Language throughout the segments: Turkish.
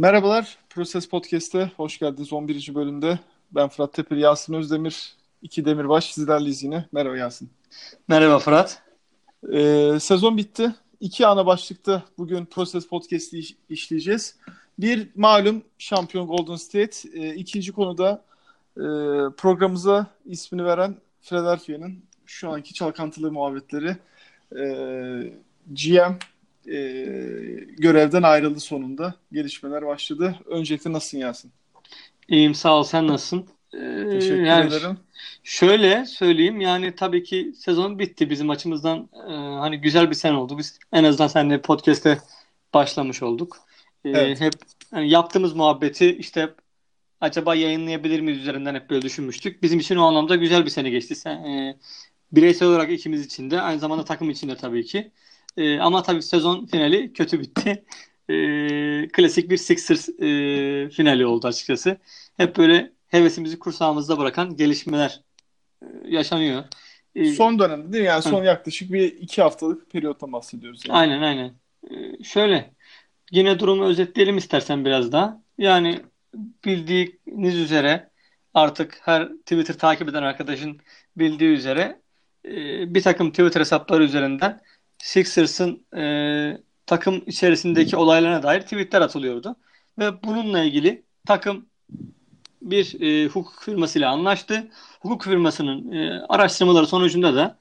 Merhabalar, Proses Podcast'e hoş geldiniz 11. bölümde. Ben Fırat Tepir, Yasin Özdemir, iki Demirbaş sizlerleyiz yine. Merhaba Yasin. Merhaba Fırat. Ee, sezon bitti. İki ana başlıkta bugün Proses Podcast'i iş- işleyeceğiz. Bir malum şampiyon Golden State. Ee, ikinci konuda e, programımıza ismini veren Philadelphia'nın şu anki çalkantılı muhabbetleri. Ee, GM e, görevden ayrıldı sonunda. Gelişmeler başladı. Öncelikle nasılsın Yasin? İyiyim sağ ol sen nasılsın? Ee, Teşekkür yani ederim. Şöyle söyleyeyim yani tabii ki sezon bitti bizim açımızdan e, hani güzel bir sene oldu. Biz en azından seninle podcast'e başlamış olduk. Ee, Evet. Hep hani yaptığımız muhabbeti işte acaba yayınlayabilir miyiz üzerinden hep böyle düşünmüştük. Bizim için o anlamda güzel bir sene geçti. Sen, e, bireysel olarak ikimiz için de aynı zamanda takım için de tabii ki. E, ama tabii sezon finali kötü bitti. E, klasik bir Sixers e, finali oldu açıkçası. Hep böyle hevesimizi kursağımızda bırakan gelişmeler e, yaşanıyor. E, Son dönemde değil mi? Yani Hı. son yaklaşık bir iki haftalık periyottan bahsediyoruz. Yani. Aynen aynen. Ee, şöyle yine durumu özetleyelim istersen biraz daha. Yani bildiğiniz üzere artık her Twitter takip eden arkadaşın bildiği üzere e, bir takım Twitter hesapları üzerinden Sixers'ın e, takım içerisindeki olaylarına dair tweetler atılıyordu. Ve bununla ilgili takım bir e, hukuk firmasıyla anlaştı. Hukuk firmasının e, araştırmaları sonucunda da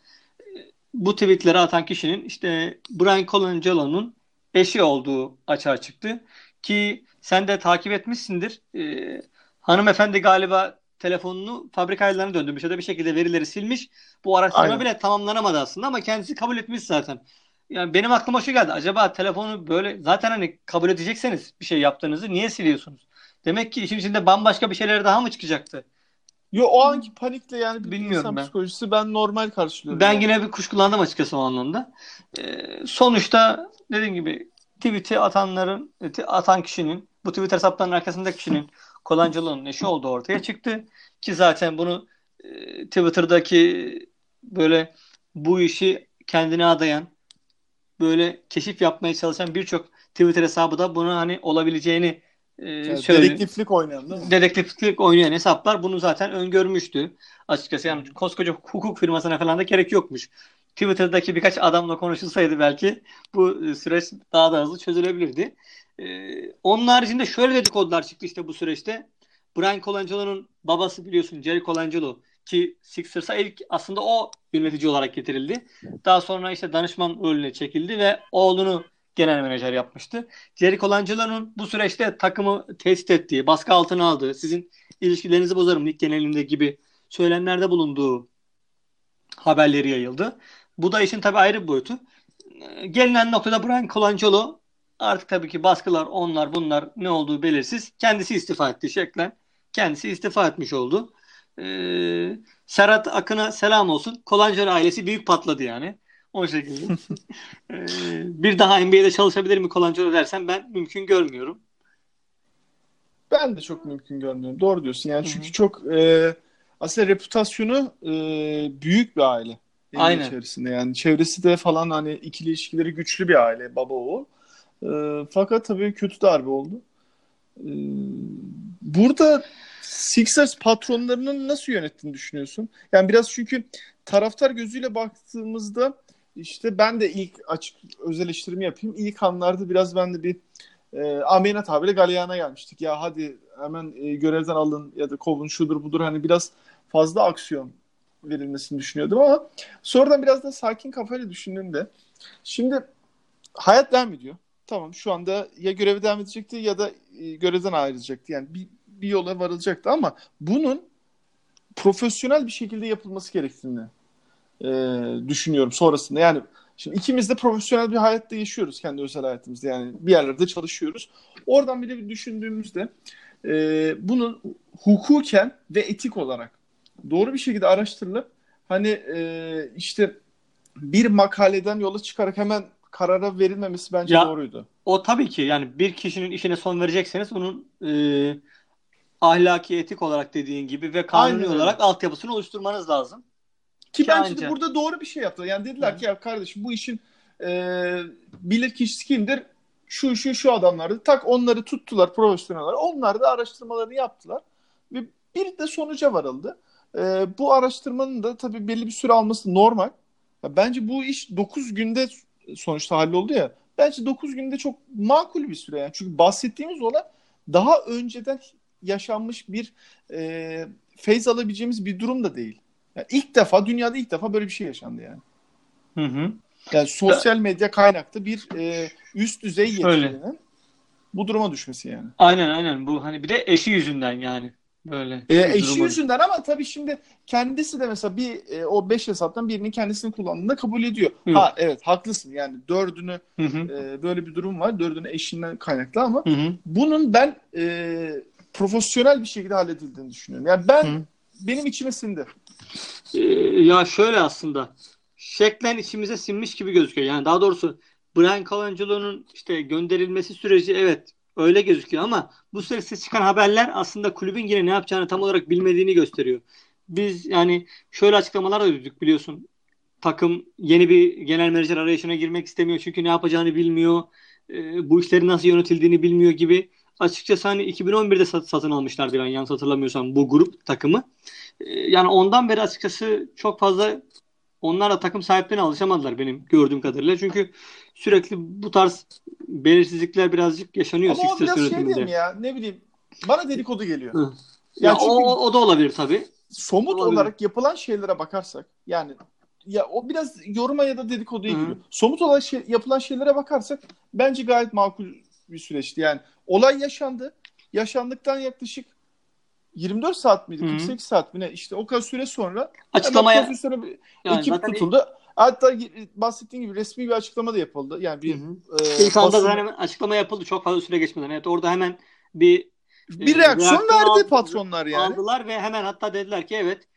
bu tweetleri atan kişinin işte Brian Colangelo'nun eşi olduğu açığa çıktı. Ki sen de takip etmişsindir. Ee, hanımefendi galiba telefonunu fabrika ayarlarına döndürmüş ya da bir şekilde verileri silmiş. Bu araştırma Aynen. bile tamamlanamadı aslında ama kendisi kabul etmiş zaten. Yani benim aklıma şu geldi. Acaba telefonu böyle zaten hani kabul edecekseniz bir şey yaptığınızı niye siliyorsunuz? Demek ki işin içinde bambaşka bir şeyler daha mı çıkacaktı? Yo o anki panikle yani bir Bilmiyorum insan ben. psikolojisi ben normal karşılıyorum. Ben yani. yine bir kuşkulandım açıkçası o anlamda. Ee, sonuçta dediğim gibi tweet'i atanların, atan kişinin, bu Twitter hesaplarının arkasındaki kişinin Colangelo'nun eşi olduğu ortaya çıktı. Ki zaten bunu e, Twitter'daki böyle bu işi kendine adayan, böyle keşif yapmaya çalışan birçok Twitter hesabı da bunu hani olabileceğini e, Yani söylüyor dedektiflik oynayan değil mi? dedektiflik oynayan hesaplar bunu zaten öngörmüştü. Açıkçası yani koskoca hukuk firmasına falan da gerek yokmuş. Twitter'daki birkaç adamla konuşulsaydı belki bu e, süreç daha da hızlı çözülebilirdi. Ee, onun haricinde şöyle dedikodular çıktı işte bu süreçte. Brian Colangelo'nun babası biliyorsun Jerry Colangelo ki Sixers'a ilk aslında o yönetici olarak getirildi. Daha sonra işte danışman rolüne çekildi ve oğlunu genel menajer yapmıştı. Jerry Colangelo'nun bu süreçte takımı test ettiği, baskı altına aldığı, sizin ilişkilerinizi bozarım lig genelinde gibi söylemlerde bulunduğu haberleri yayıldı. Bu da işin tabii ayrı bir boyutu. Ee, Gelinen noktada Brian Colangelo artık tabii ki baskılar onlar bunlar ne olduğu belirsiz. Kendisi istifa etti şeklen. Kendisi istifa etmiş oldu. Ee, Serhat Akın'a selam olsun. Colangelo ailesi büyük patladı yani. O şekilde. Ee, bir daha NBA'de çalışabilir mi Colangelo dersen ben mümkün görmüyorum. Ben de çok mümkün görmüyorum. Doğru diyorsun. Yani çünkü çok e, aslında reputasyonu e, büyük bir aile. Aynen. içerisinde. Yani çevresi de falan hani ikili ilişkileri güçlü bir aile. Baba oğul. E, fakat tabii kötü darbe oldu. E, burada Sixers patronlarının nasıl yönettiğini düşünüyorsun? Yani biraz çünkü taraftar gözüyle baktığımızda işte ben de ilk açık öz eleştirimi yapayım. İlk anlarda biraz ben de bir e, Amina tabiri galeyana gelmiştik. Ya hadi hemen e, görevden alın ya da kovun şudur budur hani biraz fazla aksiyon verilmesini düşünüyordum ama sonradan biraz da sakin kafayla düşündüğümde şimdi hayat devam ediyor. Tamam şu anda ya görevi devam edecekti ya da e, görevden ayrılacaktı. Yani bir, bir yola varılacaktı ama bunun profesyonel bir şekilde yapılması gerektiğini e, düşünüyorum sonrasında. Yani şimdi ikimiz de profesyonel bir hayatta yaşıyoruz kendi özel hayatımızda. Yani bir yerlerde çalışıyoruz. Oradan bir de bir düşündüğümüzde e, bunun hukuken ve etik olarak doğru bir şekilde araştırılıp hani e, işte bir makaleden yola çıkarak hemen karara verilmemesi bence Ya- doğruydu. O tabii ki yani bir kişinin işine son verecekseniz onun e, ahlaki etik olarak dediğin gibi ve kanuni Aynen olarak altyapısını oluşturmanız lazım. Ki Ki bence anca. burada doğru bir şey yaptı. Yani dediler Hı. ki ya kardeşim bu işin e, bilir kişisi kimdir? şu şu şu adamlardı. Tak onları tuttular profesyonel olarak. Onlar da araştırmalarını yaptılar. Ve bir de sonuca varıldı. Ee, bu araştırmanın da tabii belli bir süre alması normal. Ya bence bu iş 9 günde sonuçta halloldu ya. Bence 9 günde çok makul bir süre yani. Çünkü bahsettiğimiz olay daha önceden yaşanmış bir e, feyz alabileceğimiz bir durum da değil. Yani ilk defa dünyada ilk defa böyle bir şey yaşandı yani. Hı hı. Yani sosyal medya kaynaklı bir e, üst düzey yetkilinin bu duruma düşmesi yani. Aynen aynen bu hani bir de eşi yüzünden yani böyle. E, eşi durumu. yüzünden ama tabii şimdi kendisi de mesela bir e, o beş hesaptan birinin kendisini kullandığında kabul ediyor. Yok. Ha evet haklısın yani dördünü hı hı. E, böyle bir durum var. Dördünü eşinden kaynaklı ama hı hı. bunun ben e, profesyonel bir şekilde halledildiğini düşünüyorum. Yani ben hı. benim içime sindi. Ee, ya şöyle aslında şeklen içimize sinmiş gibi gözüküyor. Yani daha doğrusu Brian Colangelo'nun işte gönderilmesi süreci evet öyle gözüküyor ama bu süreçte çıkan haberler aslında kulübün yine ne yapacağını tam olarak bilmediğini gösteriyor. Biz yani şöyle açıklamalar da duyduk biliyorsun. Takım yeni bir genel menajer arayışına girmek istemiyor çünkü ne yapacağını bilmiyor. E, bu işlerin nasıl yönetildiğini bilmiyor gibi. Açıkçası hani 2011'de satın almışlardı ben yanlış hatırlamıyorsam bu grup takımı. E, yani ondan beri açıkçası çok fazla onlar da takım sahiplerine alışamadılar benim gördüğüm kadarıyla. Çünkü sürekli bu tarz belirsizlikler birazcık yaşanıyor Ama o biraz şey değil mi ya? Ne bileyim bana dedikodu geliyor. Hı. Ya, ya o, o da olabilir tabii. Somut olabilir. olarak yapılan şeylere bakarsak yani ya o biraz yoruma ya da dedikoduya giriyor. Somut olarak şey, yapılan şeylere bakarsak bence gayet makul bir süreçti. Yani olay yaşandı. Yaşandıktan yaklaşık 24 saat miydi? Hı-hı. 48 saat mi ne? İşte o kadar süre sonra açıklamaya yani ekip tutuldu. Hatta bahsettiğim gibi resmi bir açıklama da yapıldı. Yani bir e, İlk anda basın... hemen açıklama yapıldı çok fazla süre geçmeden. Evet orada hemen bir bir e, reaksiyon, verdi aldı, patronlar yani. Aldılar ve hemen hatta dediler ki evet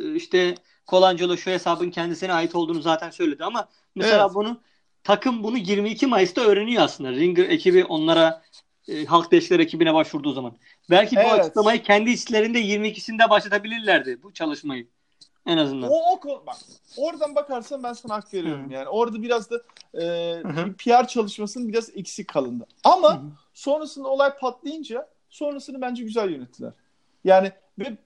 e, işte Colangelo şu hesabın kendisine ait olduğunu zaten söyledi ama mesela evet. bunu takım bunu 22 Mayıs'ta öğreniyor aslında. Ringer ekibi onlara e, Halk Deşler ekibine başvurduğu zaman. Belki bu evet. açıklamayı kendi içlerinde 22'sinde başlatabilirlerdi bu çalışmayı. En azından. O, o bak oradan bakarsan ben sana hak veriyorum Hı. yani. Orada biraz da e, bir PR çalışmasının biraz eksik kalındı. Ama Hı. sonrasında olay patlayınca sonrasını bence güzel yönettiler. Yani ve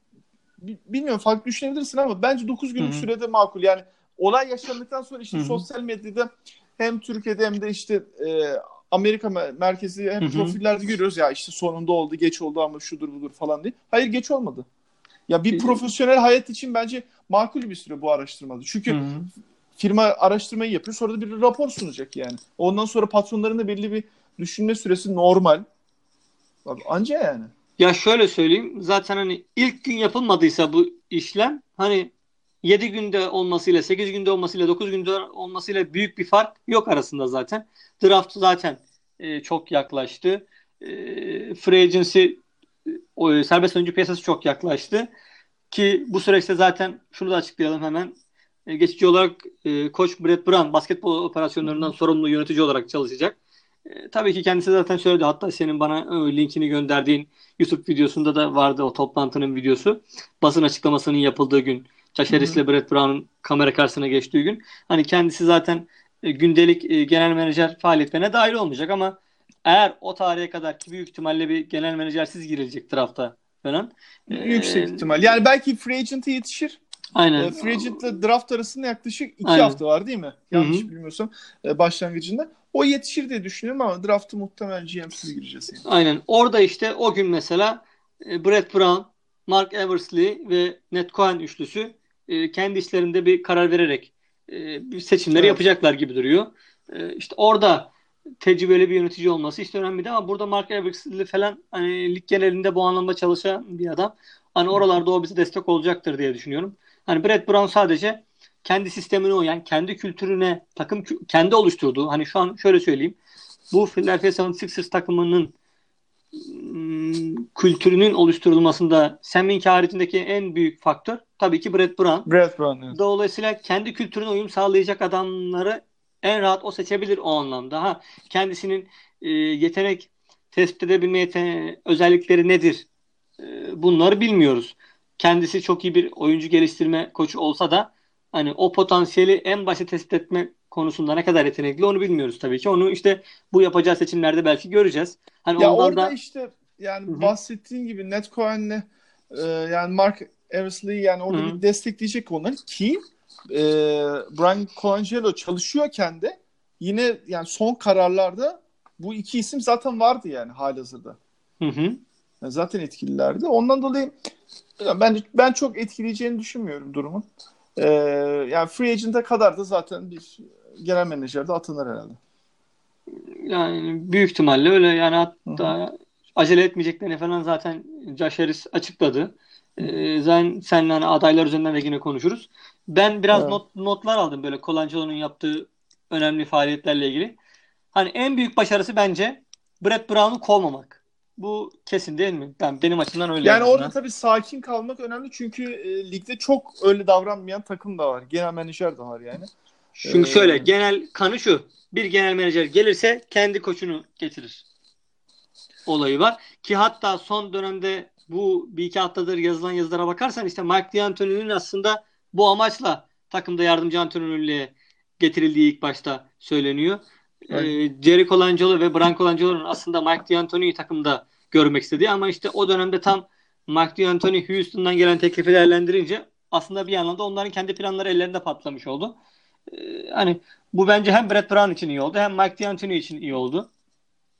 bilmiyorum farklı düşünebilirsin ama bence 9 günlük Hı. sürede makul. Yani olay yaşandıktan sonra işte Hı. sosyal medyada hem Türkiye'de hem de işte e, Amerika merkezi hem profillerde görüyoruz ya işte sonunda oldu, geç oldu ama şudur budur falan diye. Hayır geç olmadı. Ya bir profesyonel hayat için bence makul bir süre bu araştırmada. Çünkü Hı-hı. firma araştırmayı yapıyor sonra da bir rapor sunacak yani. Ondan sonra patronların da belli bir düşünme süresi normal. Anca yani. Ya şöyle söyleyeyim. Zaten hani ilk gün yapılmadıysa bu işlem hani 7 günde olmasıyla 8 günde olmasıyla 9 günde olmasıyla büyük bir fark yok arasında zaten. Draft zaten e, çok yaklaştı. E, free agency o, serbest oyuncu piyasası çok yaklaştı. Ki bu süreçte zaten şunu da açıklayalım hemen. E, geçici olarak e, koç Brett Brown basketbol operasyonlarından sorumlu yönetici olarak çalışacak. E, tabii ki kendisi zaten söyledi. Hatta senin bana e, linkini gönderdiğin YouTube videosunda da vardı o toplantının videosu. Basın açıklamasının yapıldığı gün. Harris ile Brett Brown'un kamera karşısına geçtiği gün. Hani kendisi zaten e, gündelik e, genel menajer faaliyetlerine dahil olmayacak ama eğer o tarihe kadar ki büyük ihtimalle bir genel menajersiz girilecek drafta falan. Yüksek ee, ihtimal. Yani belki free agent'e yetişir. Aynen. E, free agent ile draft arasında yaklaşık iki Aynen. hafta var değil mi? Yanlış Hı-hı. bilmiyorsam e, başlangıcında. O yetişir diye düşünüyorum ama draftı muhtemelen GM'siz gireceğiz. Yani. Aynen. Orada işte o gün mesela e, Brett Brown, Mark Eversley ve Ned Cohen üçlüsü e, kendi işlerinde bir karar vererek bir seçimleri evet. yapacaklar gibi duruyor. İşte orada tecrübeli bir yönetici olması işte önemli değil ama burada Mark Eversley falan hani lig genelinde bu anlamda çalışan bir adam. Hani oralarda o bize destek olacaktır diye düşünüyorum. Hani Brett Brown sadece kendi sistemine uyan, kendi kültürüne, takım kendi oluşturduğu, hani şu an şöyle söyleyeyim. Bu Philadelphia 76ers takımının Hmm, kültürünün oluşturulmasında Sam Wink haricindeki en büyük faktör tabii ki Brett Brown. Brett Brown. Evet. Dolayısıyla kendi kültürüne uyum sağlayacak adamları en rahat o seçebilir o anlamda. Ha kendisinin e, yetenek tespit edebilme yetene- özellikleri nedir? E, bunları bilmiyoruz. Kendisi çok iyi bir oyuncu geliştirme koçu olsa da hani o potansiyeli en başta tespit etme konusunda ne kadar yetenekli onu bilmiyoruz tabii ki. Onu işte bu yapacağı seçimlerde belki göreceğiz. Hani Ya orada da işte yani Hı hı. bahsettiğin gibi Ned Cohen'le e, yani Mark Eversley yani orada Hı hı. bir destekleyecek onları ki e, Brian Colangelo çalışıyorken de yine yani son kararlarda bu iki isim zaten vardı yani halihazırda. hı hı. Yani zaten etkililerdi. Ondan dolayı ben ben çok etkileyeceğini düşünmüyorum durumun. E, yani free agent'e kadar da zaten bir genel menajer de atanır herhalde. Yani büyük ihtimalle öyle yani hatta acele etmeyeceklerini falan zaten Josh Harris açıkladı. Ee, zaten seninle hani adaylar üzerinden de yine konuşuruz. Ben biraz Evet. not, notlar aldım böyle Colangelo'nun yaptığı önemli faaliyetlerle ilgili. Hani en büyük başarısı bence Brett Brown'u kovmamak. Bu kesin değil mi? Ben benim açımdan öyle. Yani orada azından. tabii sakin kalmak önemli çünkü e, ligde çok öyle davranmayan takım da var. Genel menajer de var yani. Çünkü Ee, şöyle genel kanı şu. Bir genel menajer gelirse kendi koçunu getirir. Olayı var. Ki hatta son dönemde bu bir iki haftadır yazılan yazılara bakarsan işte Mike D'Antoni'nin aslında bu amaçla takımda yardımcı antrenörlüğe getirildiği ilk başta söyleniyor. Ee, Jerry Colangelo ve Brian Colangelo'nun aslında Mike D'Antoni'yi takımda görmek istediği ama işte o dönemde tam Mike D'Antoni Houston'dan gelen teklifi değerlendirince aslında bir yandan da onların kendi planları ellerinde patlamış oldu. Ee, hani bu bence hem Brett Brown için iyi oldu hem Mike D'Antoni için iyi oldu.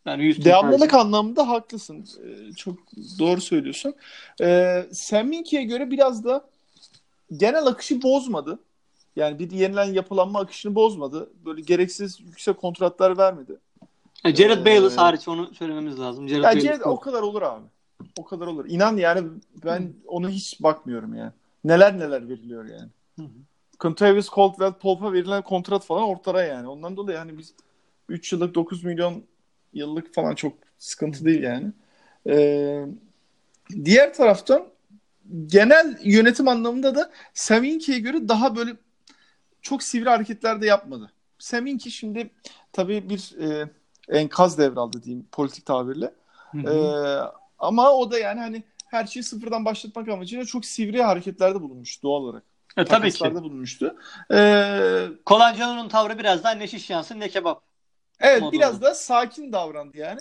Yani Houston Devamlılık anlamında haklısın. Ee, çok doğru söylüyorsun. Ee, Sam Minki'ye göre biraz da genel akışı bozmadı. Yani bir yenilen yapılanma akışını bozmadı. Böyle gereksiz yüksek kontratlar vermedi. Yani Jared Ee, Bayless hariç onu söylememiz lazım. Jared Ya Bayless Jared o kadar olur abi. O kadar olur. İnan yani ben ona hiç bakmıyorum yani. Neler neler veriliyor yani. Hı hı. Contavious Caldwell Pope'a verilen kontrat falan ortada yani. Ondan dolayı hani biz 3 yıllık 9 milyon yıllık falan çok sıkıntı değil yani. Ee, diğer taraftan genel yönetim anlamında da Saminki'ye göre daha böyle çok sivri hareketler de yapmadı. Saminki şimdi tabii bir e, enkaz devraldı diyeyim politik tabirle. Hı hı. ama o da yani hani her şeyi sıfırdan başlatmak amacıyla çok sivri hareketlerde bulunmuş doğal olarak. E, tabii ki. Bulunmuştu. Ee, Colangelo'nun tavrı biraz daha ne şiş yansın ne kebap. evet Modu. biraz da sakin davrandı yani.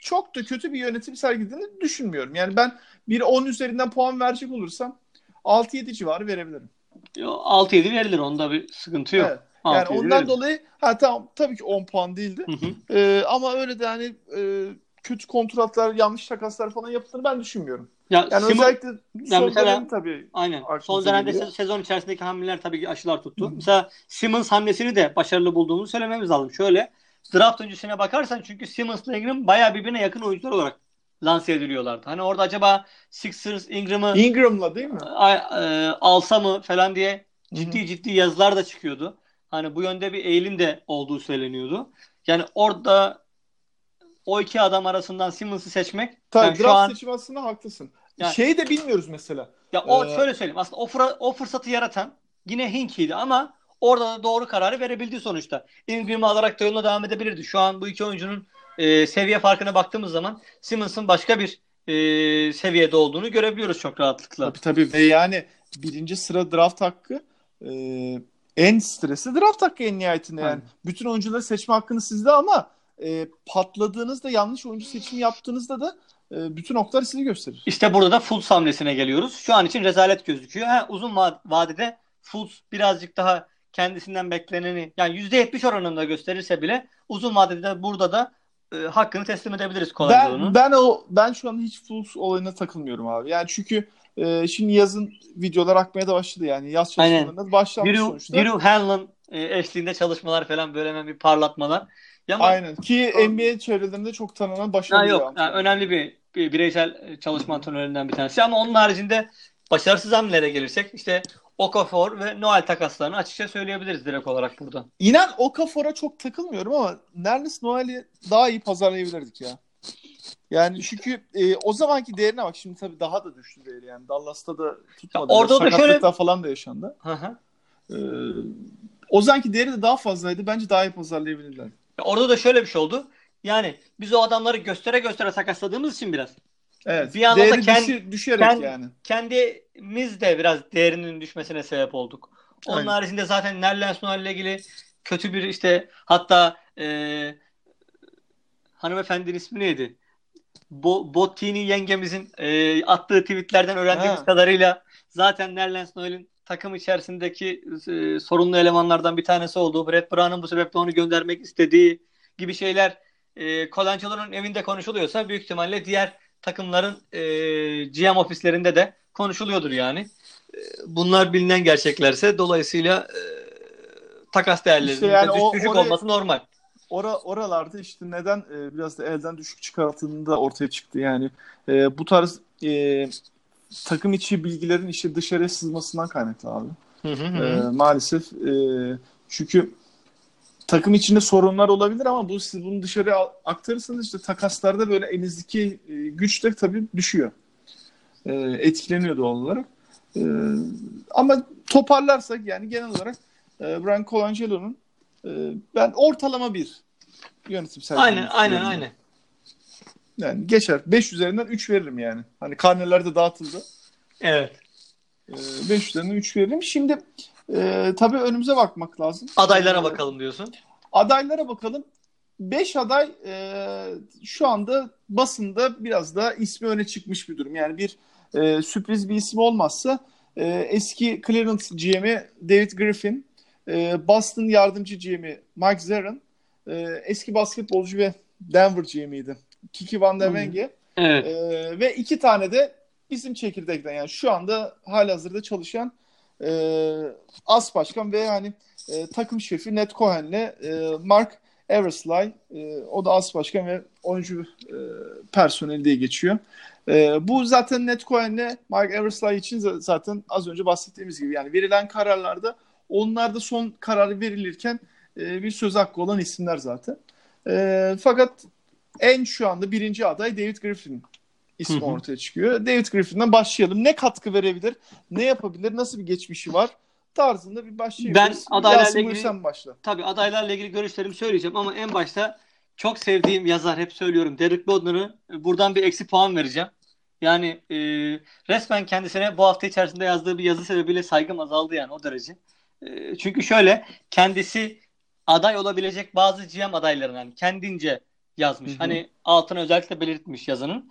Çok da kötü bir yönetim sergilediğini düşünmüyorum. Yani ben bir 10 üzerinden puan verecek olursam 6-7 civarı verebilirim. Yo, 6-7 verilir onda bir sıkıntı yok. Evet. Yani 6-7 ondan verilir. dolayı ha tamam tabii ki 10 puan değildi. Hı hı. Ee, ama öyle de hani e, kötü kontratlar, yanlış takaslar falan yaptığını ben düşünmüyorum. Ya Yani Simon- özellikle son mesela- dönemi tabii Aynen. Son dönemde geliyor. se- sezon içerisindeki hamleler tabii ki aşılar tuttu. Hı. Mesela Simmons hamlesini de başarılı bulduğumuzu söylememiz lazım. Şöyle draft öncesine bakarsan çünkü Simmons'la Ingram bayağı birbirine yakın oyuncular olarak lanse ediliyorlardı. Hani orada acaba Sixers Ingram'ı Ingram'la değil mi? a- e, alsa mı falan diye ciddi ciddi yazılar da çıkıyordu. Hani bu yönde bir eğilim de olduğu söyleniyordu. Yani orada o iki adam arasından Simmons'ı seçmek Tabii yani draft an seçimi aslında haklısın. Yani- Şeyi de bilmiyoruz mesela. Ya o Ee, şöyle söyleyeyim aslında o, fıra- o fırsatı yaratan yine Hinki'ydi ama orada da doğru kararı verebildi sonuçta. Ingram'ı alarak da yoluna devam edebilirdi. Şu an bu iki oyuncunun e, seviye farkına baktığımız zaman Simmons'ın başka bir e, seviyede olduğunu görebiliyoruz çok rahatlıkla. Tabii tabii ve yani birinci sıra draft hakkı e, en stresli draft hakkı en nihayetinde yani. Aynen. Bütün oyuncuları seçme hakkını sizde ama e, patladığınızda yanlış oyuncu seçimi yaptığınızda da e, bütün oklar sizi gösterir. İşte burada da Fultz hamlesine geliyoruz. Şu an için rezalet gözüküyor. Ha, uzun va- vadede Fultz birazcık daha kendisinden bekleneni yani %70 oranında gösterirse bile uzun vadede burada da e, hakkını teslim edebiliriz Colangelo'nun. Ben ben o ben şu an hiç full olayına takılmıyorum abi. Yani çünkü e, şimdi yazın videolar akmaya da başladı yani yaz çalışmalarında başlanmış Drew, sonuçta. Drew Hanlon e, eşliğinde çalışmalar falan böyle hemen bir parlatmalar. Ya ama Aynen ki NBA çevrelerinde çok tanınan başarılı bir yok yani önemli bir, bir bireysel çalışma antrenörlerinden bir tanesi. Ama onun haricinde başarısız hamlelere gelirsek işte Okafor ve Noel takaslarını açıkça söyleyebiliriz direkt olarak burada. İnan Okafor'a çok takılmıyorum ama Nerlis Noel'i daha iyi pazarlayabilirdik ya. Yani çünkü e, o zamanki değerine bak şimdi tabii daha da düştü değeri yani. Dallas'ta da tutmadı. Ya orada da şöyle- falan da yaşandı. Hı hı. E, o zamanki değeri de daha fazlaydı. Bence daha iyi pazarlayabilirler. Ya Orada da şöyle bir şey oldu. Yani biz o adamları göstere göstere takasladığımız için biraz Evet. Bir anda da kend- düşü- düşerek kend- yani. kendimiz de biraz değerinin düşmesine sebep olduk. Onun Aynen. haricinde zaten Nerlens Noel ile ilgili kötü bir işte hatta e, hanımefendinin ismi neydi? Bo Bottini yengemizin e, attığı tweetlerden öğrendiğimiz ha. kadarıyla zaten Nerlens Noel'in takım içerisindeki e, sorunlu elemanlardan bir tanesi olduğu, Brett Brown'un bu sebeple onu göndermek istediği gibi şeyler e, Colancolo'nun evinde konuşuluyorsa büyük ihtimalle diğer takımların e, GM ofislerinde de konuşuluyordur yani. E, bunlar bilinen gerçeklerse dolayısıyla e, takas değerlerinin işte yani düş, o, düşük oraya, olması normal. Ora, oralarda işte neden e, biraz da elden düşük çıkartıldığında ortaya çıktı yani. E, bu tarz e, takım içi bilgilerin işte dışarıya sızmasından kaynaklı abi. Hı hı hı. E, maalesef e, çünkü takım içinde sorunlar olabilir ama bu siz bunu dışarıya aktarırsanız işte takaslarda böyle elinizdeki e, güç de tabii düşüyor. E, etkileniyor doğal olarak. E, ama toparlarsak yani genel olarak e, Brian Colangelo'nun e, ben ortalama bir yönetim Aynen aynen aynen. Yani geçer. 5 üzerinden 3 veririm yani. Hani karnelerde dağıtıldı. Evet. 5 ee, üzerinden 3 veririm. Şimdi e, tabii önümüze bakmak lazım. Adaylara ee, bakalım diyorsun. Adaylara bakalım. 5 aday e, şu anda basında biraz da ismi öne çıkmış bir durum. Yani bir e, sürpriz bir isim olmazsa e, eski Cleveland GM'i David Griffin, e, Boston yardımcı GM'i Mike Zerrin, e, eski basketbolcu ve Denver GM'iydi. Kiki Van der Wenge. Evet. E, ve iki tane de bizim çekirdekten yani şu anda halihazırda çalışan e, as başkan ve hani e, takım şefi Ned Cohen'le e, Mark Eversley e, o da as başkan ve oyuncu e, personeli diye geçiyor. E, bu zaten Ned Cohen'le Mark Eversley için zaten az önce bahsettiğimiz gibi yani verilen kararlarda onlar da son kararı verilirken e, bir söz hakkı olan isimler zaten. E, fakat en şu anda birinci aday David Griffin Hı-hı. ortaya çıkıyor. David Griffin'den başlayalım. Ne katkı verebilir? Ne yapabilir? Nasıl bir geçmişi var? Tarzında bir başlayabiliriz. Ben adaylarla ilgili sen başla. Tabii adaylarla ilgili görüşlerimi söyleyeceğim ama en başta çok sevdiğim yazar hep söylüyorum. Derek Bodner'ı buradan bir eksi puan vereceğim. Yani e, resmen kendisine bu hafta içerisinde yazdığı bir yazı sebebiyle saygım azaldı yani o derece. E, çünkü şöyle kendisi aday olabilecek bazı GM adaylarından yani kendince yazmış. Hı hı. Hani altına özellikle belirtmiş yazının.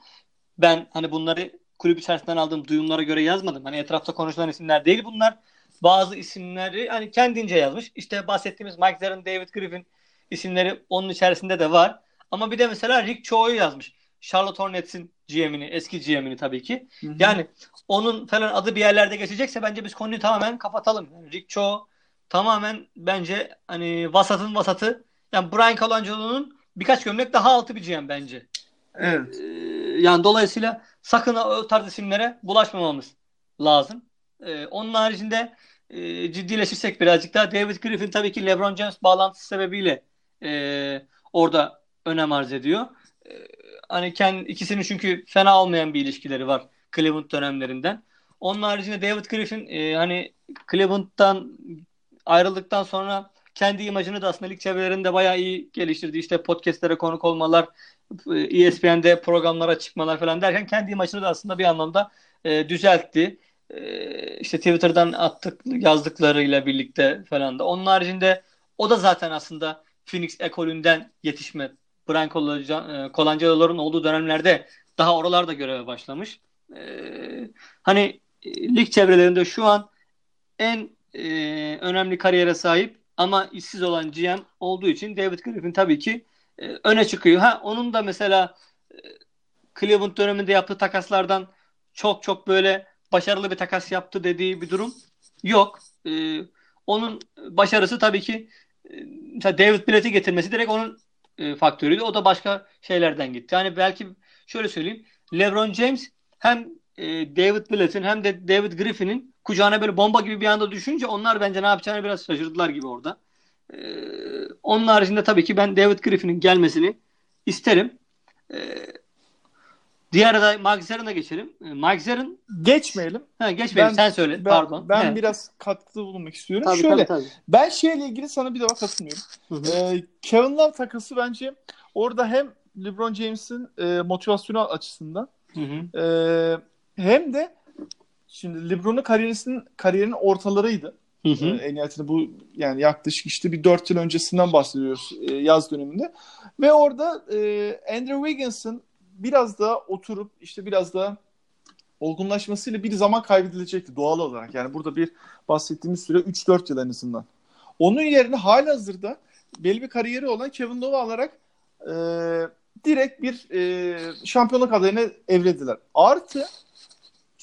Ben hani bunları kulüp içerisinden aldığım duyumlara göre yazmadım. Hani etrafta konuşulan isimler değil bunlar. Bazı isimleri hani kendince yazmış. İşte bahsettiğimiz Mike Zerrin, David Griffin isimleri onun içerisinde de var. Ama bir de mesela Rick Cho'yu yazmış. Charlotte Hornets'in GM'ini, eski GM'ini tabii ki. Hı hı. Yani onun falan adı bir yerlerde geçecekse bence biz konuyu tamamen kapatalım. Yani Rick Cho tamamen bence hani vasatın vasatı. Yani Brian Colangelo'nun birkaç gömlek daha altı bir GM bence. Evet. Ee, yani dolayısıyla sakın o tarz isimlere bulaşmamamız lazım. Ee, onun haricinde e, ciddileşirsek birazcık daha David Griffin tabii ki LeBron James bağlantısı sebebiyle e, orada önem arz ediyor. E, hani kendi, ikisinin çünkü fena olmayan bir ilişkileri var Cleveland dönemlerinden. Onun haricinde David Griffin e, hani Cleveland'dan ayrıldıktan sonra kendi imajını da aslında lig çevrelerinde bayağı iyi geliştirdi. İşte podcastlere konuk olmalar, ESPN'de programlara çıkmalar falan derken kendi imajını da aslında bir anlamda e, düzeltti. E, işte Twitter'dan attık yazdıklarıyla birlikte falan da. Onun haricinde o da zaten aslında Phoenix ekolünden yetişme. Brian Colangelo'ların olduğu dönemlerde daha oralarda göreve başlamış. E, hani e, lig çevrelerinde şu an en e, önemli kariyere sahip ama işsiz olan GM olduğu için David Griffin tabii ki e, öne çıkıyor. Ha onun da mesela e, Cleveland döneminde yaptığı takaslardan çok çok böyle başarılı bir takas yaptı dediği bir durum yok. E, onun başarısı tabii ki e, mesela David Blatt'i getirmesi direkt onun e, faktörüydü. O da başka şeylerden gitti. Yani belki şöyle söyleyeyim. LeBron James hem e, David Blatt'in hem de David Griffin'in kucağına böyle bomba gibi bir anda düşünce onlar bence ne yapacağını biraz şaşırdılar gibi orada. Ee, onun haricinde tabii ki ben David Griffin'in gelmesini isterim. Ee, diğer aday Mike Zerrin'e geçelim. Ee, Mike Zerrin geçmeyelim. Ha, geçmeyelim. Ben, Sen söyle. Ben, Pardon. Ben He. biraz katkıda bulunmak istiyorum. Tabii, Şöyle tabii, tabii. ben şeyle ilgili sana bir daha katılmıyorum. Ee, Kevin Love takası bence orada hem LeBron James'in e, motivasyonu açısından hı hı. E, hem de şimdi LeBron'un kariyerinin kariyerinin ortalarıydı. Hı hı. en nihayetinde bu yani yaklaşık işte bir 4 yıl öncesinden bahsediyoruz yaz döneminde. Ve orada Andrew Wiggins'ın biraz daha oturup işte biraz daha olgunlaşmasıyla bir zaman kaybedilecekti doğal olarak. Yani burada bir bahsettiğimiz süre 3-4 yıl en azından. Onun yerine hala hazırda belli bir kariyeri olan Kevin Love'ı alarak e, direkt bir e, şampiyonluk adayına evrediler. Artı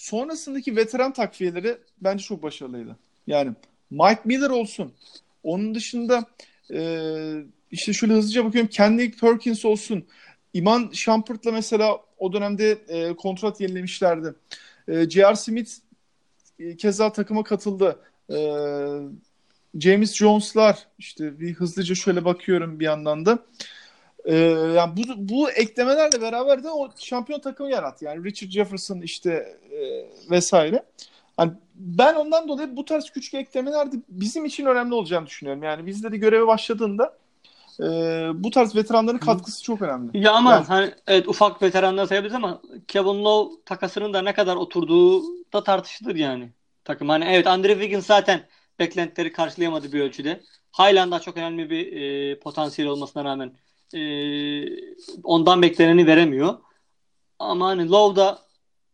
sonrasındaki veteran takviyeleri bence çok başarılıydı. Yani Mike Miller olsun. Onun dışında e, işte şöyle hızlıca bakıyorum. Kenny Perkins olsun. Iman Shumpert'la mesela o dönemde e, kontrat yenilemişlerdi. E, J.R. Smith e, keza takıma katıldı. E, James Jones'lar işte bir hızlıca şöyle bakıyorum bir yandan da. Ee, yani bu, bu eklemelerle beraber de o şampiyon takımı yarattı. Yani Richard Jefferson işte e, vesaire. Yani ben ondan dolayı bu tarz küçük eklemeler de bizim için önemli olacağını düşünüyorum. Yani bizde göreve başladığında e, bu tarz veteranların katkısı çok önemli. Ya ama yani, hani evet ufak veteranlar sayabiliriz ama Kevin Love takasının da ne kadar oturduğu da tartışılır yani takım. Hani evet Andre Wiggins zaten beklentileri karşılayamadı bir ölçüde. Haaland daha çok önemli bir e, potansiyel olmasına rağmen e, ondan bekleneni veremiyor. Ama hani Love da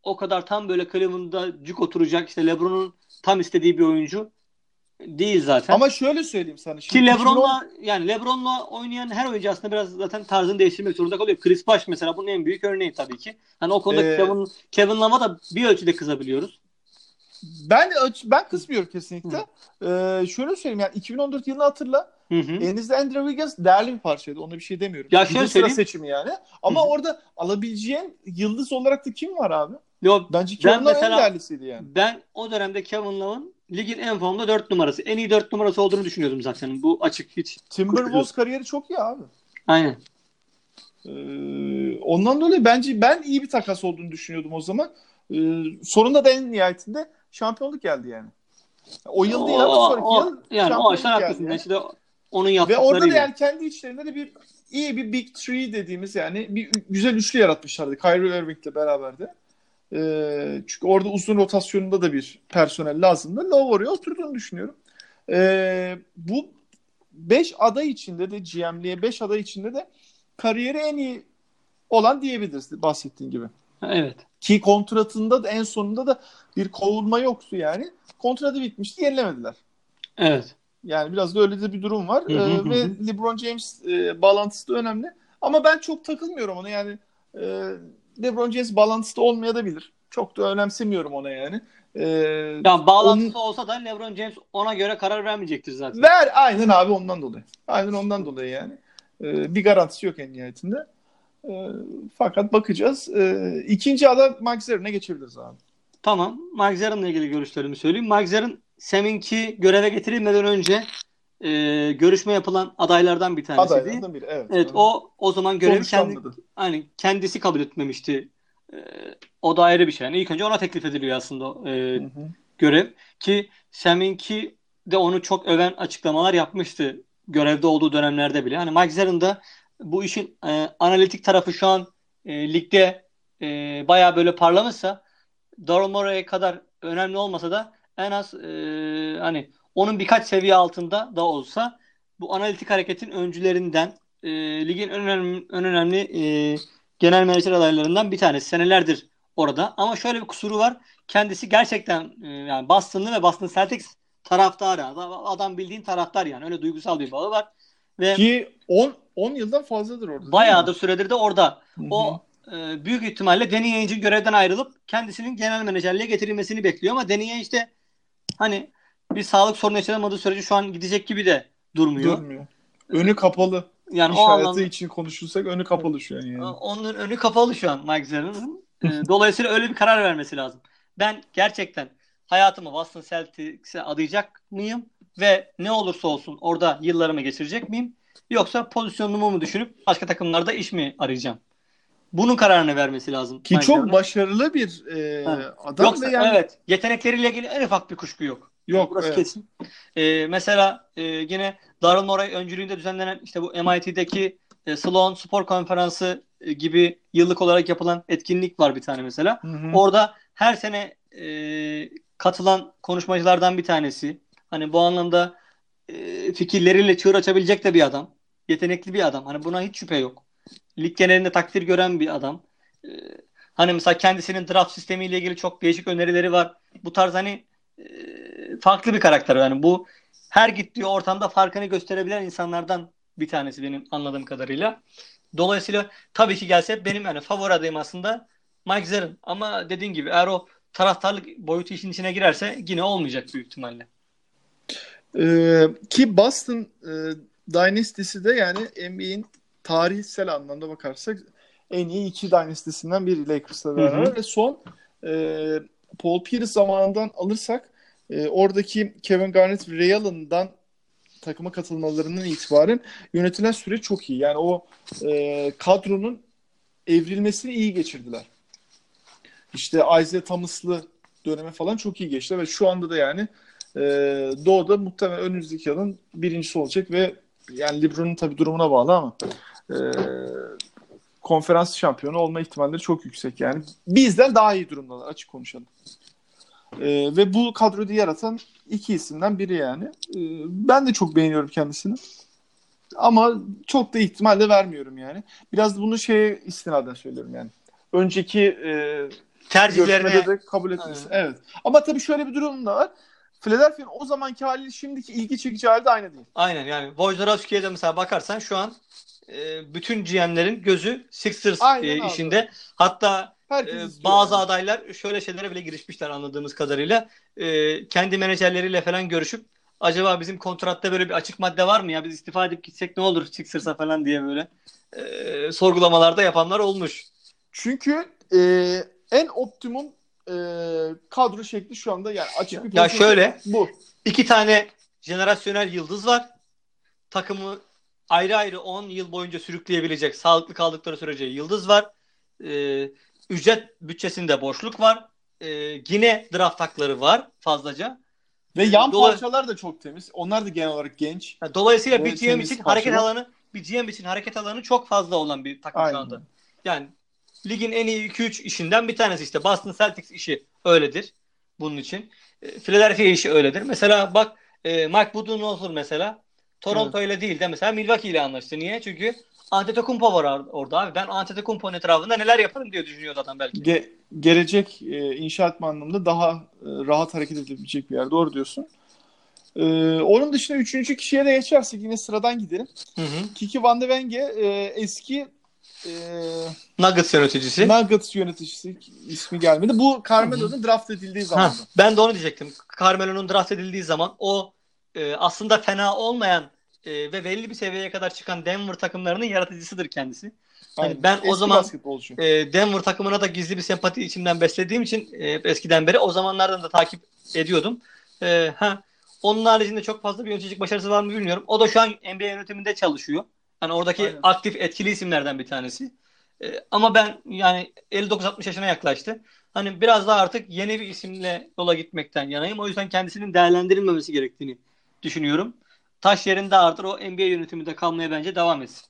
o kadar tam böyle Cleveland'da cuk oturacak işte LeBron'un tam istediği bir oyuncu değil zaten. Ama şöyle söyleyeyim sana. Şimdi Ki LeBron'la 2010... yani LeBron'la oynayan her oyuncu aslında biraz zaten tarzını değiştirmek zorunda kalıyor. Chris Bosh mesela bunun en büyük örneği tabii ki. Hani o konuda ee... Kevin, Kevin Love'a da bir ölçüde kızabiliyoruz. Ben ben kızmıyorum kesinlikle. Ee, şöyle söyleyeyim yani 2014 yılını hatırla. Hı hı. Elinizde Andrew Wiggins değerli bir parçaydı. Ona bir şey demiyorum. Ya şöyle söyleyeyim. seçimi yani. Ama hı hı. orada alabileceğin yıldız olarak da kim var abi? Yok, Bence Kevin Love en değerlisiydi yani. Ben o dönemde Kevin Love'ın ligin en formda 4 numarası. En iyi 4 numarası olduğunu düşünüyordum zaten. Bu açık hiç. Timberwolves kariyeri çok iyi abi. Aynen. Ee, ondan dolayı bence ben iyi bir takas olduğunu düşünüyordum o zaman. Ee, sonunda da en nihayetinde şampiyonluk geldi yani. O yıl değil ama sonraki o, yıl yani o açıdan haklısın. Yani. İşte onun yaptıkları Ve orada da yani kendi içlerinde de bir iyi bir Big Three dediğimiz yani bir güzel üçlü yaratmışlardı. Kyrie Irving'le beraber de. Ee, çünkü orada uzun rotasyonunda da bir personel lazımdı. Love oraya oturduğunu düşünüyorum. Ee, bu 5 aday içinde de GM'liye 5 aday içinde de kariyeri en iyi olan diyebiliriz bahsettiğin gibi. Evet. Ki kontratında da en sonunda da bir kovulma yoktu yani. Kontratı bitmişti, yenilemediler. Evet. Yani biraz da öyle de bir durum var. ee, ve LeBron James e, bağlantısı da önemli. Ama ben çok takılmıyorum ona yani. E, LeBron James bağlantısı da olmayabilir. Çok da önemsemiyorum ona yani. Ee, ya bağlantısı onun... olsa da LeBron James ona göre karar vermeyecektir zaten. Ver aynen abi ondan dolayı. Aynen ondan dolayı yani. Ee, bir garantisi yok en nihayetinde. E, fakat bakacağız. E, ikinci ada Mike Zerrin'e geçebiliriz abi. Tamam. Mike Zerrin'le ilgili görüşlerimi söyleyeyim. Mike Zerrin Seminki göreve getirilmeden önce e, görüşme yapılan adaylardan bir tanesiydi. Adaylardan biri evet. Evet o o zaman görevi kendi, hani kendisi kabul etmemişti. E, o da ayrı bir şey. Yani ilk önce ona teklif ediliyor aslında e, hı hı. görev. Ki Seminki de onu çok öven açıklamalar yapmıştı görevde olduğu dönemlerde bile. Hani Mike Zerrin bu işin e, analitik tarafı şu an e, ligde e, bayağı böyle parlamışsa Daryl Morey'e kadar önemli olmasa da en az e, hani onun birkaç seviye altında da olsa bu analitik hareketin öncülerinden e, ligin en önemli, en önemli e, genel menajer adaylarından bir tanesi. Senelerdir orada. Ama şöyle bir kusuru var. Kendisi gerçekten e, yani Boston'lı ve Boston Celtics taraftarı. Adam bildiğin taraftar yani. Öyle duygusal bir bağı var. Ve Ki 10 10 yıldan fazladır orada. Bayağıdır süredir de orada. Hı-hı. O e, büyük ihtimalle Danny Ainge görevden ayrılıp kendisinin genel menajerliğe getirilmesini bekliyor ama Danny Ainge de hani bir sağlık sorunu yaşamadığı sürece şu an gidecek gibi de durmuyor. Durmuyor. Önü kapalı. Yani İş o hayatı anlamda, için konuşursak önü kapalı şu an yani. Onun önü kapalı şu an Mike Zerrin'in. E, dolayısıyla öyle bir karar vermesi lazım. Ben gerçekten hayatımı Boston Celtics'e adayacak mıyım? Ve ne olursa olsun orada yıllarımı geçirecek miyim? Yoksa pozisyonumu mu düşünüp başka takımlarda iş mi arayacağım? Bunun kararını vermesi lazım. Ki çok başarılı bir e, adam Yoksa, yani... Evet. Yetenekleriyle ilgili en ufak bir kuşku yok. Yok. Burası evet. kesin. E, mesela e, yine Darren Morey öncülüğünde düzenlenen işte bu MIT'deki e, Sloan Spor Konferansı e, gibi yıllık olarak yapılan etkinlik var bir tane mesela. Hı hı. Orada her sene e, katılan konuşmacılardan bir tanesi. Hani bu anlamda e, fikirleriyle çığır açabilecek de bir adam. Yetenekli bir adam. Hani buna hiç şüphe yok. Lig genelinde takdir gören bir adam. E, hani mesela kendisinin draft sistemiyle ilgili çok değişik önerileri var. Bu tarz hani e, farklı bir karakter. Yani bu her gittiği ortamda farkını gösterebilen insanlardan bir tanesi benim anladığım kadarıyla. Dolayısıyla tabii ki gelse benim yani favori adayım aslında Mike Zerrin. Ama dediğin gibi eğer o taraftarlık boyutu işin içine girerse yine olmayacak büyük ihtimalle. Ee, ki Boston e, Dynasty'si de yani NBA'in tarihsel anlamda bakarsak en iyi iki Dynasty'sinden biri Lakers'la beraber ve son e, Paul Pierce zamanından alırsak e, oradaki Kevin Garnett ve Ray Allen'dan takıma katılmalarının itibaren yönetilen süre çok iyi. Yani o e, kadronun evrilmesini iyi geçirdiler. İşte Isaiah Thomas'lı döneme falan çok iyi geçti ve şu anda da yani e, Doğu'da muhtemelen önümüzdeki yılın birincisi olacak ve yani LeBron'un tabii durumuna bağlı ama e, konferans şampiyonu olma ihtimalleri çok yüksek yani. Bizden daha iyi durumdalar açık konuşalım. E, ve bu kadroyu yaratan iki isimden biri yani. E, ben de çok beğeniyorum kendisini. Ama çok da ihtimalle vermiyorum yani. Biraz bunu şeye istinaden söylüyorum yani. Önceki e, tercihlerine de kabul etmesi. Evet. evet. Ama tabii şöyle bir durum da var. Philadelphia'nın o zamanki hali şimdiki ilgi çekici hali de aynı değil. Aynen yani Wojnarowski'ye de mesela bakarsan şu an e, bütün GM'lerin gözü Sixers e, işinde. Hatta e, bazı yani. adaylar şöyle şeylere bile girişmişler anladığımız kadarıyla. E, kendi menajerleriyle falan görüşüp acaba bizim kontratta böyle bir açık madde var mı ya biz istifa edip gitsek ne olur Sixers'a falan diye böyle e, sorgulamalarda yapanlar olmuş. Çünkü e, en optimum e, kadro şekli şu anda yani açık bir Ya şöyle bu. iki tane jenerasyonel yıldız var. Takımı ayrı ayrı 10 yıl boyunca sürükleyebilecek sağlıklı kaldıkları sürece yıldız var. Ee, ücret bütçesinde boşluk var. Ee, yine draft hakları var fazlaca. Ve yan Dolay- parçalar da çok temiz. Onlar da genel olarak genç. Dolayısıyla bir GM için hareket alanı bir GM için hareket alanı çok fazla olan bir takım Aynen. şu anda. Yani ligin en iyi 2-3 işinden bir tanesi işte. Boston Celtics işi öyledir bunun için. E, Philadelphia işi öyledir. Mesela bak e, Mike Budenholzer mesela Toronto evet. ile değil de mesela Milwaukee ile anlaştı. Niye? Çünkü Antetokounmpo var orada abi. Ben Antetokounmpo'nun etrafında neler yaparım diye düşünüyordu adam belki. Ge- gelecek e, inşaat anlamında daha e, rahat hareket edebilecek bir yer. Doğru diyorsun. Ee, onun dışında üçüncü kişiye de geçersek yine sıradan gidelim. Hı hı. Kiki Van de Wenge e, eski e, Nuggets yöneticisi. Nuggets yöneticisi ismi gelmedi. Bu Carmelo'nun draft edildiği zaman. Ben de onu diyecektim. Carmelo'nun draft edildiği zaman o e, aslında fena olmayan e, ve belli bir seviyeye kadar çıkan Denver takımlarının yaratıcısıdır kendisi. Hani ben Eski o zaman e, Denver takımına da gizli bir sempati içimden beslediğim için e, eskiden beri o zamanlardan da takip ediyordum. E, ha, onun haricinde çok fazla bir yöneticilik başarısı var mı bilmiyorum. O da şu an NBA yönetiminde çalışıyor. Hani oradaki Aynen. aktif etkili isimlerden bir tanesi. Ee, ama ben yani 59-60 yaşına yaklaştı. Hani biraz daha artık yeni bir isimle yola gitmekten yanayım. O yüzden kendisinin değerlendirilmemesi gerektiğini düşünüyorum. Taş yerinde artır o NBA yönetiminde kalmaya bence devam etsin.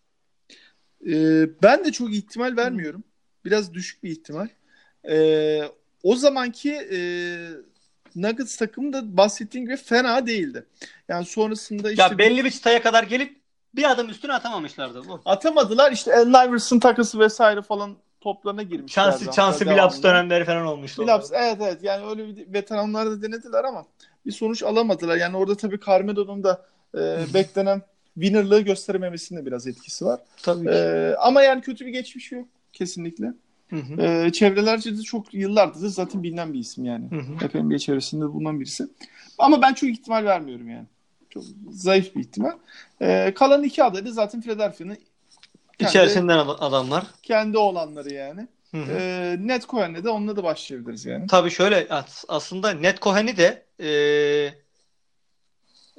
Ee, ben de çok ihtimal vermiyorum. Biraz düşük bir ihtimal. Ee, o zamanki e, Nuggets takımı da bahsettiğin gibi fena değildi. Yani sonrasında işte... Ya belli bir çıtaya kadar gelip bir adım üstüne atamamışlardı bu. Atamadılar işte Allen Iverson takası vesaire falan toplarına girmişler. Şansı, şansı Billups dönemleri falan olmuştu. Billups evet evet yani öyle bir veteranlar da denediler ama bir sonuç alamadılar. Yani orada tabii Carmelo'nun da e, beklenen winnerlığı gösterememesinin de biraz etkisi var. Tabii ki. E, ama yani kötü bir geçmiş yok kesinlikle. Hı hı. E, çevrelerce de çok yıllardır zaten bilinen bir isim yani. Hı NBA çevresinde bulunan birisi. Ama ben çok ihtimal vermiyorum yani. Çok zayıf bir ihtimal. E, kalan iki aday da zaten Philadelphia'nın içerisinden adamlar. Kendi olanları yani. Hı hı. E, Net Cohen'le de onunla da başlayabiliriz yani. Tabii şöyle aslında Net Cohen'i de e,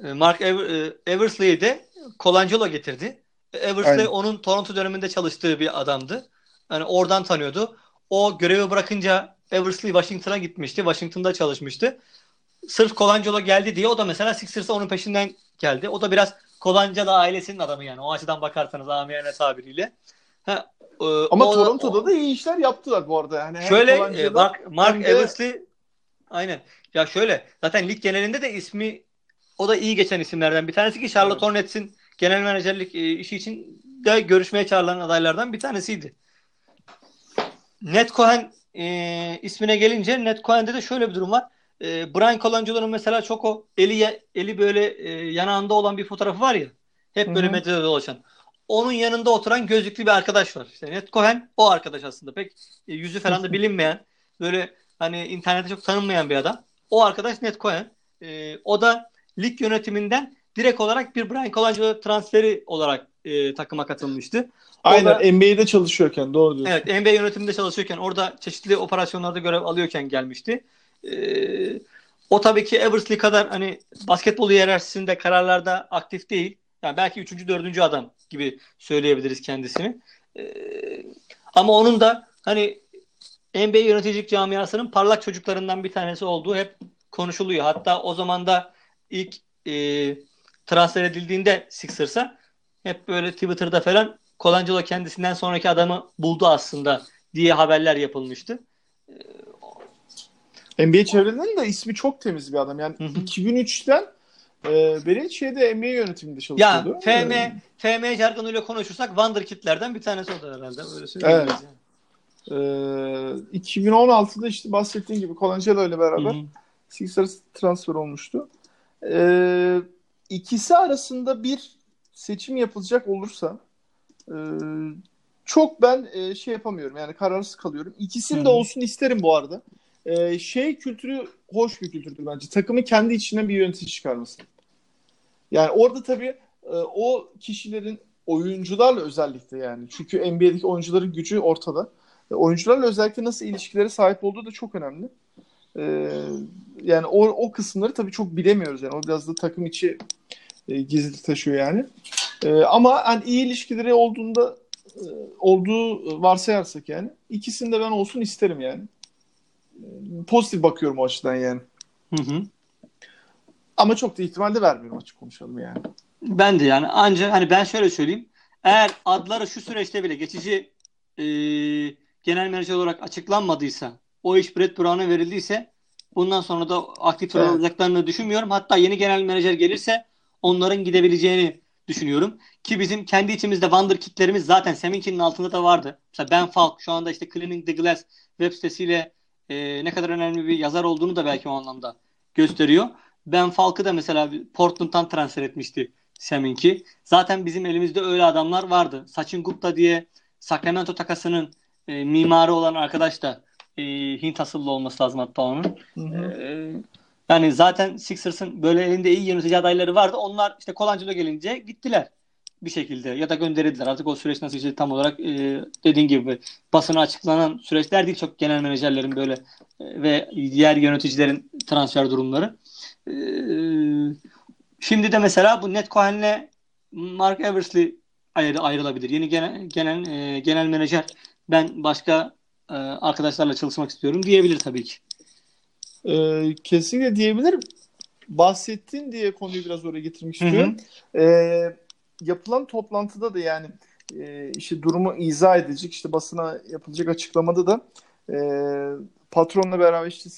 e Mark Ever, e, Eversley'i de Colangelo getirdi. Eversley Aynen. onun Toronto döneminde çalıştığı bir adamdı. Yani oradan tanıyordu. O görevi bırakınca Eversley Washington'a gitmişti. Washington'da çalışmıştı sırf Colangelo geldi diye o da mesela Sixers'a onun peşinden geldi. O da biraz Colangelo ailesinin adamı yani. O açıdan bakarsanız amiyane tabiriyle. Ha, e, Ama o, Toronto'da o, da iyi işler yaptılar bu arada. Yani şöyle e, Mark, Mark de... Eversley aynen. Ya şöyle zaten lig genelinde de ismi o da iyi geçen isimlerden bir tanesi ki Charlotte evet. Hornets'in genel menajerlik e, işi için de görüşmeye çağrılan adaylardan bir tanesiydi. Ned Cohen e, ismine gelince Ned Cohen'de de şöyle bir durum var. E, Brian Colangelo mesela çok o eli eli böyle e, yanağında olan bir fotoğrafı var ya. Hep böyle Hı-hı. medyada dolaşan. Onun yanında oturan gözlüklü bir arkadaş var. İşte Ned Cohen o arkadaş aslında. Pek e, yüzü falan da bilinmeyen, böyle hani internette çok tanınmayan bir adam. O arkadaş Ned Cohen. E, o da lig yönetiminden direkt olarak bir Brian Colangelo transferi olarak e, takıma katılmıştı. Aynen da, NBA'de çalışıyorken doğru diyorsun. Evet NBA yönetiminde çalışıyorken orada çeşitli operasyonlarda görev alıyorken gelmişti. Ee, o tabii ki Eversley kadar hani basketbol hiyerarşisinde kararlarda aktif değil. Yani belki üçüncü, dördüncü adam gibi söyleyebiliriz kendisini. Ee, ama onun da hani NBA yöneticilik camiasının parlak çocuklarından bir tanesi olduğu hep konuşuluyor. Hatta o zaman da ilk e, transfer edildiğinde Sixers'a hep böyle Twitter'da falan Colangelo kendisinden sonraki adamı buldu aslında diye haberler yapılmıştı. NBA çevrelerinin de ismi çok temiz bir adam. Yani hı hı. 2003'ten e, beri şeyde NBA yönetiminde çalışıyordu. Ya FM, ee, FM jargonuyla konuşursak Wonderkid'lerden bir tanesi o da herhalde. Öyle evet. Yani. Ee, 2016'da işte bahsettiğim gibi Colangelo ile beraber Sixers transfer olmuştu. Ee, ikisi arasında bir seçim yapılacak olursa e, çok ben e, şey yapamıyorum yani kararsız kalıyorum. İkisinin de olsun isterim bu arada. E, şey kültürü hoş bir kültürdür bence. Takımı kendi içinden bir yönetici çıkarması. Yani orada tabii e, o kişilerin oyuncularla özellikle yani. Çünkü NBA'deki oyuncuların gücü ortada. E, oyuncularla özellikle nasıl ilişkilere sahip olduğu da çok önemli. E, yani o, o kısımları tabii çok bilemiyoruz yani. O biraz da takım içi e, gizli taşıyor yani. E, ama hani iyi ilişkileri olduğunda e, olduğu varsayarsak yani ikisinde ben olsun isterim yani. E, pozitif bakıyorum o açıdan yani. Hı hı. Ama çok da ihtimal de vermiyorum açık konuşalım yani. Ben de yani ancak hani ben şöyle söyleyeyim. Eğer adları şu süreçte bile geçici e, genel menajer olarak açıklanmadıysa o iş Brett Brown'a verildiyse bundan sonra da aktif evet. olacaklarını düşünmüyorum. Hatta yeni genel menajer gelirse onların gidebileceğini düşünüyorum. Ki bizim kendi içimizde Wonderkid'lerimiz zaten Seminki'nin altında da vardı. Mesela Ben Falk şu anda işte Cleaning the Glass web sitesiyle e, ne kadar önemli bir yazar olduğunu da belki o anlamda gösteriyor. Ben Falk'ı da mesela Portland'dan transfer etmişti Seminki. Zaten bizim elimizde öyle adamlar vardı. Sachin Gupta diye Sacramento takasının e, mimarı olan arkadaş da e, Hint asıllı olması lazım hatta onun. E, yani zaten Sixers'ın böyle elinde iyi yönetici adayları vardı. Onlar işte Colangelo gelince gittiler bir şekilde ya da gönderildiler. Artık o süreç nasıl işte tam olarak e, dediğin gibi basına açıklanan süreçler değil çok genel menajerlerin böyle e, ve diğer yöneticilerin transfer durumları. E, şimdi de mesela bu Ned Cohen'le Mark Eversley ayrı, ayrılabilir. Yeni genel genel e, genel menajer ben başka e, arkadaşlarla çalışmak istiyorum diyebilir tabii ki. E, kesinlikle diyebilir. Bahsettin diye konuyu biraz oraya getirmek istiyorum. Hı hı. E, yapılan toplantıda da yani e, işte durumu izah edecek işte basına yapılacak açıklamada da e, patronla beraber işte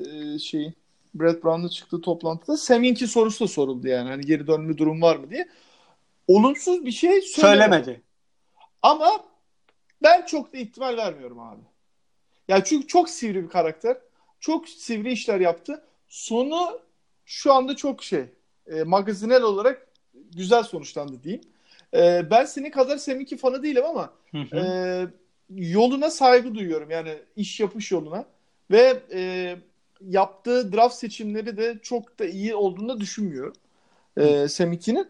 e, şey Brett Brown'da çıktığı toplantıda Seminki sorusu da soruldu yani. Hani geri dönme durum var mı diye. Olumsuz bir şey söylemedi. söylemedi. Ama ben çok da ihtimal vermiyorum abi. Ya çünkü çok sivri bir karakter. Çok sivri işler yaptı. Sonu şu anda çok şey. E, magazinel olarak güzel sonuçlandı diyeyim. E, ben senin kadar Seminki fanı değilim ama E, yoluna saygı duyuyorum. Yani iş yapış yoluna. Ve e, yaptığı draft seçimleri de çok da iyi olduğunu düşünmüyorum. E, Seminki'nin.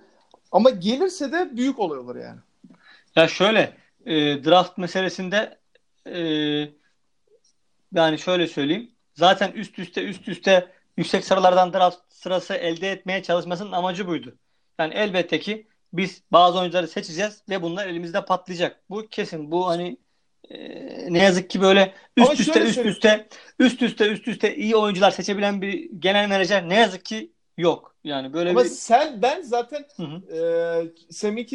Ama gelirse de büyük olay olur yani. Ya şöyle e, draft meselesinde e, yani şöyle söyleyeyim. Zaten üst üste üst üste yüksek sıralardan draft sırası elde etmeye çalışmasının amacı buydu. Yani elbette ki biz bazı oyuncuları seçeceğiz ve bunlar elimizde patlayacak. Bu kesin. Bu hani e, ne yazık ki böyle üst üste üst söyleyeyim. üste üst üste üst üste iyi oyuncular seçebilen bir genel menajer ne yazık ki yok. Yani böyle Ama bir sen ben zaten hı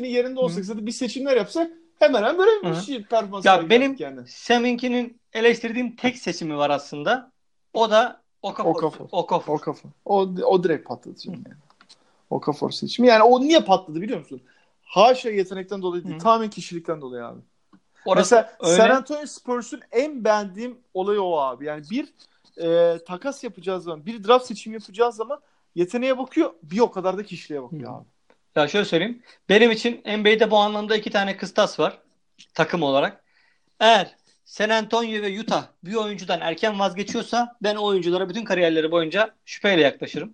e, yerinde olsak zaten bir seçimler yapsak hemen hemen böyle bir şey performans Ya benim yani. Seminki'nin eleştirdiğim tek seçimi var aslında. O da Okafor. Okafor. Okafor. Okafor. O, o direkt patlatıcı yani. Okafor seçimi. Yani o niye patladı biliyor musun? Haşa yetenekten dolayı değil. Hı. Tamamen kişilikten dolayı abi. Orası Mesela öyle. San Antonio Spurs'un en beğendiğim olayı o abi. Yani bir e, takas yapacağız zaman, bir draft seçimi yapacağız zaman yeteneğe bakıyor, bir o kadar da kişiliğe bakıyor Hı. abi. Ya şöyle söyleyeyim. Benim için NBA'de bu anlamda iki tane kıstas var. Takım olarak. Eğer San Antonio ve Utah bir oyuncudan erken vazgeçiyorsa ben o oyunculara bütün kariyerleri boyunca şüpheyle yaklaşırım.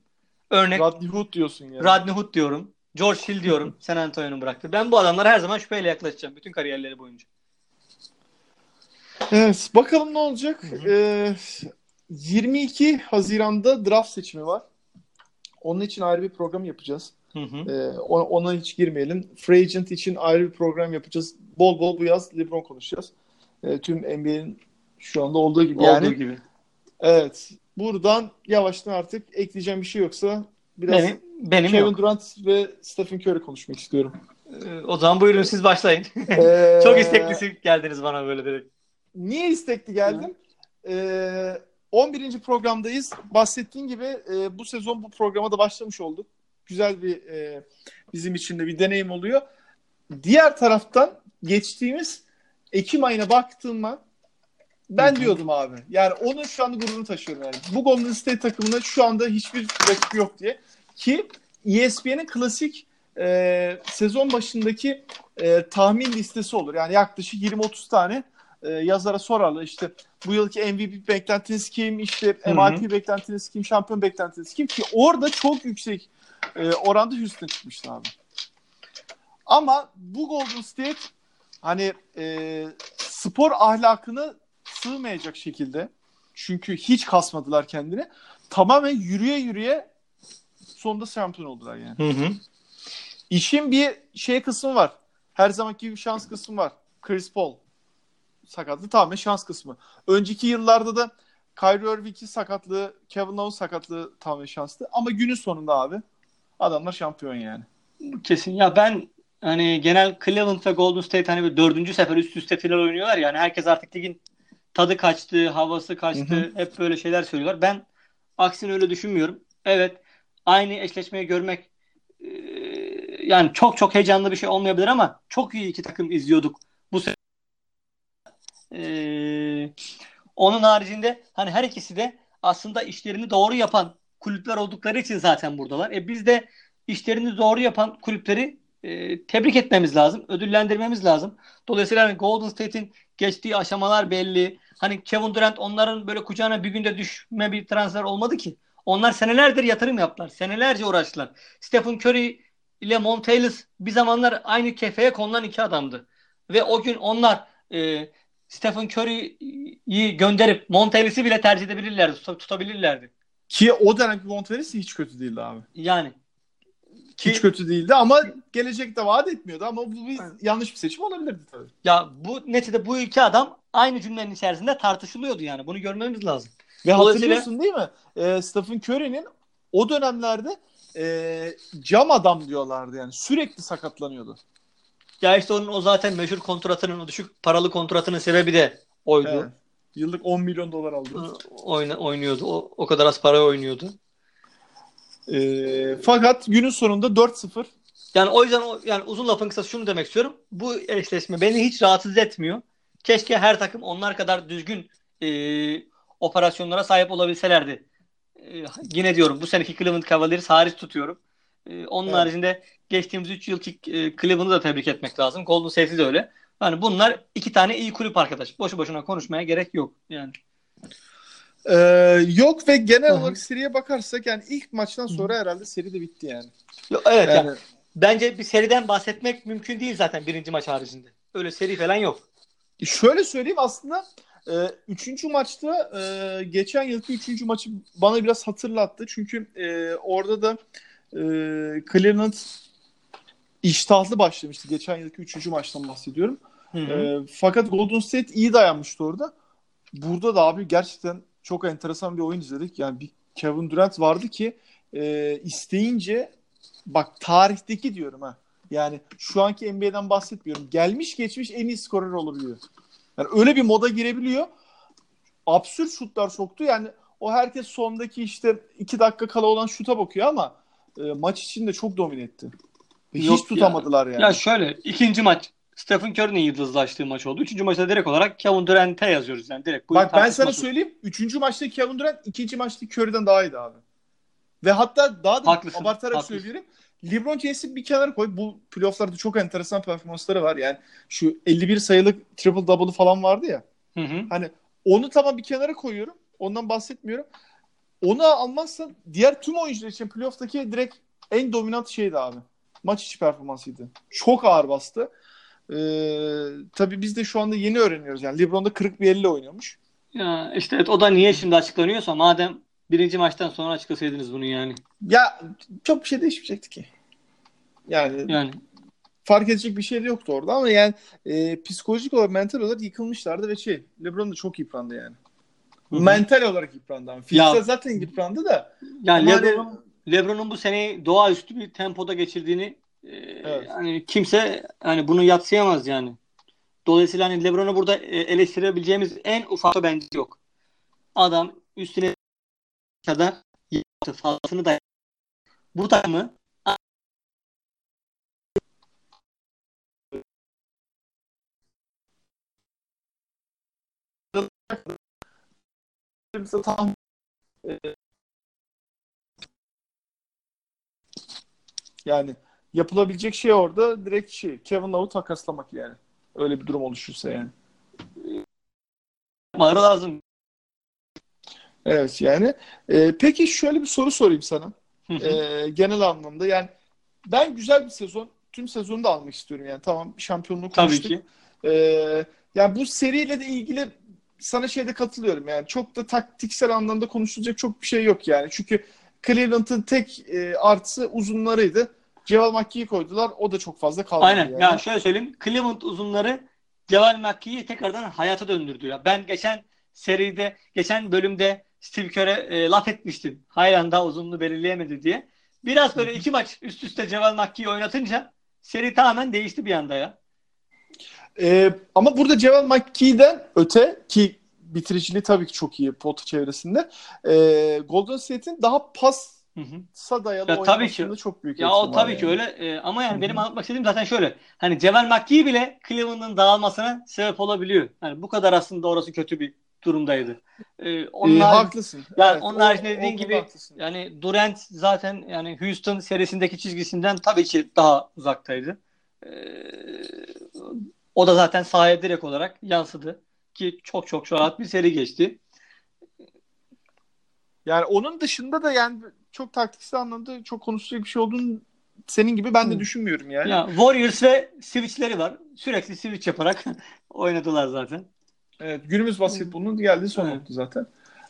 Örnek Rodney Hood diyorsun yani. Rodney Hood diyorum. George Hill diyorum. San Antonio'nun bıraktı. Ben bu adamlara her zaman şüpheyle yaklaşacağım. Bütün kariyerleri boyunca. Evet, bakalım ne olacak. Hı hı. Ee, 22 Haziran'da draft seçimi var. Onun için ayrı bir program yapacağız. Hı hı. Ee, ona, ona hiç girmeyelim. Free Agent için ayrı bir program yapacağız. Bol bol bu yaz LeBron konuşacağız. Ee, tüm NBA'nin şu anda olduğu gibi. Yani Olduğu gibi. evet. Buradan yavaştan artık ekleyeceğim bir şey yoksa biraz Benim, benim Kevin yok. Durant ve Stephen Curry konuşmak istiyorum. Ee, O zaman buyurun siz başlayın. Ee, Çok isteklisi geldiniz bana böyle direkt. Niye istekli geldim? Ee, 11. programdayız. Bahsettiğin gibi e, bu sezon bu programa da başlamış olduk. Güzel bir e, bizim için de bir deneyim oluyor. Diğer taraftan geçtiğimiz Ekim ayına baktığımda ben Hı hı. diyordum abi. Yani onun şu anda gururunu taşıyorum yani. Bu Golden State takımına şu anda hiçbir rakibi yok diye. Ki ESPN'in klasik e, sezon başındaki e, tahmin listesi olur. Yani yaklaşık 20-30 tane e, yazara sorarlar işte bu yılki MVP beklentiniz kim, işte. MIP beklentiniz kim, şampiyon beklentiniz kim ki orada çok yüksek e, oranda Houston çıkmıştı abi. Ama bu Golden State hani e, spor ahlakını sığmayacak şekilde çünkü hiç kasmadılar kendini. Tamamen yürüye yürüye sonunda şampiyon oldular yani. Hı hı. İşin bir şey kısmı var. Her zamanki gibi şans kısmı var. Chris Paul sakatlığı tamamen şans kısmı. Önceki yıllarda da Kyrie Irving'in sakatlığı, Kevin Love'ın sakatlığı tamamen şanslı. Ama günün sonunda abi adamlar şampiyon yani. Kesin. Ya ben hani genel Cleveland ve Golden State hani böyle dördüncü sefer üst üste final oynuyorlar ya. Yani herkes artık ligin tadı kaçtı, havası kaçtı. Hı Hep böyle şeyler söylüyorlar. Ben aksine öyle düşünmüyorum. Evet aynı eşleşmeyi görmek e, yani çok çok heyecanlı bir şey olmayabilir ama çok iyi iki takım izliyorduk bu sene. E, onun haricinde hani her ikisi de aslında işlerini doğru yapan kulüpler oldukları için zaten buradalar. E biz de işlerini doğru yapan kulüpleri e, tebrik etmemiz lazım, ödüllendirmemiz lazım. Dolayısıyla hani Golden State'in geçtiği aşamalar belli. Hani Kevin Durant onların böyle kucağına bir günde düşme bir transfer olmadı ki. Onlar senelerdir yatırım yaptılar. Senelerce uğraştılar. Stephen Curry ile Monta Ellis bir zamanlar aynı kefeye konulan iki adamdı. Ve o gün onlar e, Stephen Curry'yi gönderip Monta Ellis'i bile tercih edebilirlerdi, tut- tutabilirlerdi. Ki o dönemki Monteverest hiç kötü değildi abi. Yani ki Hiç kötü değildi ama gelecekte vaat etmiyordu ama bu bir yanlış bir seçim olabilirdi tabii. ya bu neticede bu iki adam aynı cümlenin içerisinde tartışılıyordu yani. Bunu görmemiz lazım. Ve Dolayısıyla- hatırlıyorsun değil mi? Ee, Stephen Curry'nin o dönemlerde e, cam adam diyorlardı yani. Sürekli sakatlanıyordu. Ya işte onun o zaten meşhur kontratının, o düşük paralı kontratının sebebi de oydu. Evet. Yıllık 10 milyon dolar aldı. Oyna, oynuyordu. O, o kadar az para oynuyordu. Ee, fakat günün sonunda 4-0 Yani o yüzden o, yani uzun lafın kısası şunu demek istiyorum. Bu eşleşme beni hiç rahatsız etmiyor. Keşke her takım onlar kadar düzgün e, operasyonlara sahip olabilselerdi. E, yine diyorum bu seneki Cleveland Cavaliers hariç tutuyorum. E, onun Evet. haricinde geçtiğimiz 3 yılki e, Cleveland'ı da tebrik etmek lazım. Golden State'i de öyle. Yani bunlar iki tane iyi kulüp arkadaş. Boşu boşuna konuşmaya gerek yok. Yani Ee, yok ve genel olarak seriye bakarsak yani ilk maçtan sonra herhalde seri de bitti yani. Yo, evet yani Yani bence bir seriden bahsetmek mümkün değil zaten birinci maç haricinde. Öyle seri falan yok. şöyle söyleyeyim aslında e, üçüncü maçta e, geçen yılki üçüncü maçı bana biraz hatırlattı. Çünkü e, orada da e, Cleveland iştahlı başlamıştı. Geçen yılki üçüncü maçtan bahsediyorum. Hı hı. E, fakat Golden State iyi dayanmıştı orada. Burada da abi gerçekten çok enteresan bir oyun izledik. Yani bir Kevin Durant vardı ki e, isteyince bak tarihteki diyorum ha. Yani şu anki NBA'den bahsetmiyorum. Gelmiş geçmiş en iyi skorer olabiliyor. Yani öyle bir moda girebiliyor. Absürt şutlar soktu. Yani o herkes sondaki işte iki dakika kala olan şuta bakıyor ama e, maç içinde çok domine etti. Yok hiç tutamadılar yani. Ya şöyle ikinci maç Stephen Curry'nin yıldızlaştığı maç oldu. Üçüncü maçta direkt olarak Kevin Durant'e yazıyoruz yani direkt. Bak ben sana söyleyeyim. Üçüncü maçta Kevin Durant ikinci maçta Curry'den daha iyiydi abi. Ve hatta daha da Haklısın, abartarak haklısın. söylüyorum. LeBron James'i bir kenara koy. Bu playoff'larda çok enteresan performansları var. Yani şu 51 sayılık triple double'ı falan vardı ya. Hı hı. Hani onu tamam bir kenara koyuyorum. Ondan bahsetmiyorum. Onu almazsan diğer tüm oyuncular için playoff'taki direkt en dominant şeydi abi. Maç içi performansıydı. Çok ağır bastı. Ee, tabii biz de şu anda yeni öğreniyoruz. Yani LeBron'da kırık bir elle oynuyormuş. Ya işte evet, o da niye şimdi açıklanıyorsa madem birinci maçtan sonra açıklasaydınız bunu yani. Ya çok bir şey değişmeyecekti ki. Yani Yani fark edecek bir şey de yoktu orada ama yani e, psikolojik olarak mental olarak yıkılmışlardı ve şey LeBron da çok yıprandı yani. Hı hı. Mental olarak yıprandı ama fiziksel Ya- zaten yıprandı da. yani Ama LeBron, hani- LeBron'un bu seneyi doğaüstü bir tempoda geçirdiğini e, Evet. yani kimse hani bunu yatsıyamaz yani. Dolayısıyla hani LeBron'u burada e, eleştirebileceğimiz en ufak bence yok. Adam üstüne kadar yaptı fazlasını da bu takımı tam yani yapılabilecek şey orada direkt şey Kevin Love'u takaslamak yani. Öyle bir durum oluşursa yani. yapmaları lazım. Evet yani. E, peki şöyle bir soru sorayım sana. E, genel anlamda yani ben güzel bir sezon tüm sezonu da almak istiyorum yani. Tamam şampiyonluğu Tabii konuştuk. ki. Ee, yani bu seriyle de ilgili sana şeyde katılıyorum yani çok da taktiksel anlamda konuşulacak çok bir şey yok yani çünkü Cleveland'ın tek e, artısı uzunlarıydı. Ceval McGee'yi koydular o da çok fazla kalmadı Aynen. yani. Yani şöyle söyleyeyim. Cleveland uzunları Ceval McGee'yi tekrardan hayata döndürdü ya. Ben geçen seride, geçen bölümde Steve Kerr'e e, laf etmiştim. Hayran daha uzunluğu belirleyemedi diye. Biraz böyle iki maç üst üste Ceval McGee'yi oynatınca seri tamamen değişti bir anda ya. Ee, ama burada Ceval McGee'den öte ki bitiriciliği tabii ki çok iyi pota çevresinde. Ee, Golden State'in daha pasa Hı hı. Ya tabii ki. çok büyük Ya o tabii yani. ki öyle E, ama yani Hı benim hı. anlatmak istediğim zaten şöyle. Hani Ceval McGee bile Cleveland'ın dağılmasına sebep olabiliyor. Yani bu kadar aslında orası kötü bir durumdaydı. E, onun Ee, haklısın. Yani Evet, onun o- haricinde o dediğin gibi haklısın. yani Durant zaten yani Houston serisindeki çizgisinden tabii ki daha uzaktaydı. Ee, o da zaten sahaya direkt olarak yansıdı ki çok çok rahat bir seri geçti. Yani onun dışında da yani çok taktiksel anlamda çok konuşacak bir şey olduğunu senin gibi ben de Hı. düşünmüyorum yani. Ya Warriors ve switchleri var. Sürekli switch yaparak oynadılar zaten. Evet, günümüz basketbolunun geldiği son Evet. nokta zaten.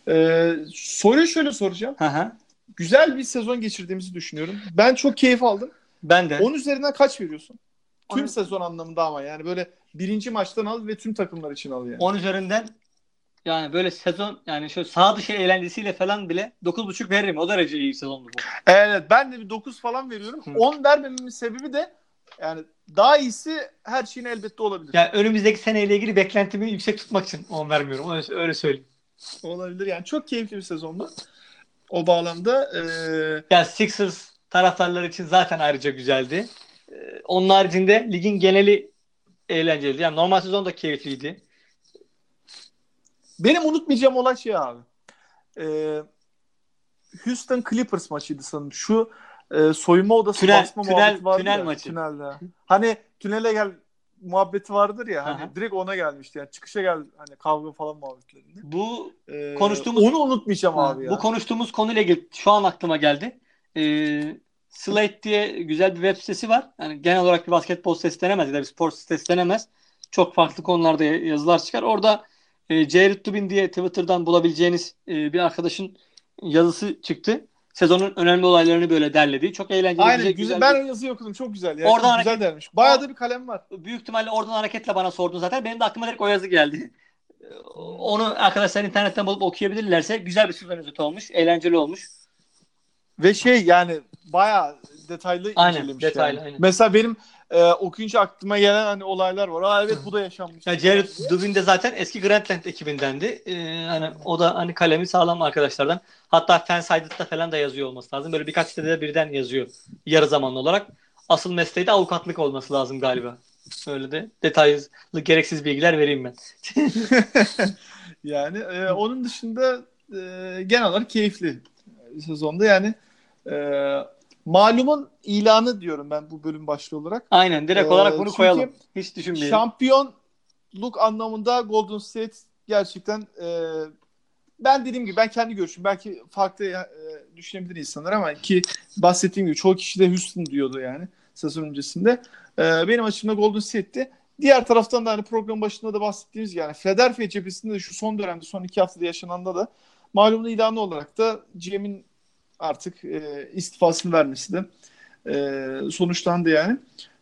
Ee, soruyu şöyle soracağım. Hı hı. Güzel bir sezon geçirdiğimizi düşünüyorum. Ben çok keyif aldım. Ben de. 10 üzerinden kaç veriyorsun? Tüm On- sezon anlamında ama yani böyle birinci maçtan al ve tüm takımlar için al yani. 10 üzerinden yani böyle sezon yani şöyle sağ dışı eğlencesiyle falan bile 9.5 veririm. O derece iyi sezondu bu. Evet ben de bir 9 falan veriyorum. Hı. 10 vermememin sebebi de yani daha iyisi her şeyin elbette olabilir. Yani önümüzdeki seneyle ilgili beklentimi yüksek tutmak için 10 vermiyorum. Öyle, öyle söyleyeyim. Olabilir yani çok keyifli bir sezondu. O bağlamda ee, Ya Sixers taraftarları için zaten ayrıca güzeldi. Ee, Onun haricinde ligin geneli eğlenceliydi. Yani normal sezon da keyifliydi. Benim unutmayacağım olay şey abi. Ee, Houston Clippers maçıydı sanırım. Şu e, soyunma odası Tünel- basma tünel- muhabbeti vardı tünel ya, maçı. Tünelde. Hani tünele gel muhabbeti vardır ya hani Aha. direkt ona gelmişti yani çıkışa gel hani kavga falan muhabbetlerinde. Bu Ee, Konuştuğumuz- onu unutmayacağım abi ya. bu konuştuğumuz konuyla ilgili şu an aklıma geldi. Ee, Slate diye güzel bir web sitesi var. Yani genel olarak bir basketbol sitesi denemez ya da bir spor sitesi denemez. Çok farklı konularda yazılar çıkar. Orada e, Jared Dubin diye Twitter'dan bulabileceğiniz e, bir arkadaşın yazısı çıktı. Sezonun önemli olaylarını böyle derledi. Çok eğlenceli, Aynen güzel, güzel. güzel Ben bir- yazıyı okudum çok güzel. Yani Oradan çok güzel hareket- dermiş. Bayağı da bir kalem var. büyük ihtimalle oradan hareketle bana sordun zaten. Benim de aklıma direkt o yazı geldi. Onu arkadaşlar internetten bulup okuyabilirlerse güzel bir sezon özeti olmuş. Eğlenceli olmuş. Ve şey yani bayağı detaylı Aynen, incelemiş detaylı, yani. aynen. Mesela benim e, okuyunca aklıma gelen hani olaylar var. Aa evet bu da yaşanmış. Ya Jared Dubin de zaten eski Grantland ekibindendi. Ee, hani o da hani kalemi sağlam arkadaşlardan. Hatta Fansided'da falan da yazıyor olması lazım. Böyle birkaç sitede birden yazıyor yarı zamanlı olarak. Asıl mesleği de avukatlık olması lazım galiba. Öyle de detaylı gereksiz bilgiler vereyim ben. yani e, onun dışında e, genel olarak keyifli sezonda yani e, malumun ilanı diyorum ben bu bölüm başlığı olarak. Aynen direkt Ee, olarak bunu çünkü koyalım. Hiç düşünmeyelim. Şampiyonluk anlamında Golden State gerçekten e, ben dediğim gibi ben kendi görüşüm belki farklı e, düşünebilir insanlar ama ki bahsettiğim gibi çoğu kişi de Houston diyordu yani sezon öncesinde. E, benim açımda Golden State'ti. Diğer taraftan da hani program başında da bahsettiğimiz yani Philadelphia cephesinde de şu son dönemde son iki haftada yaşananda da malumun ilanı olarak da GM'in artık e, istifasını vermesi de e, sonuçlandı yani.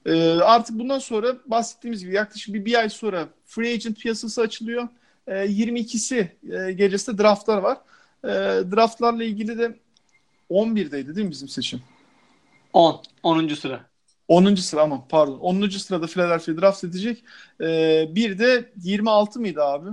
E, artık bundan sonra bahsettiğimiz gibi yaklaşık bir, bir ay sonra free agent piyasası açılıyor. E, 22'si e, gecesi de draftlar var. E, draftlarla ilgili de 11'deydi değil mi bizim seçim? 10. 10. sıra. 10. sıra aman pardon. 10. sırada Philadelphia draft edecek. E, bir de 26 mıydı abi?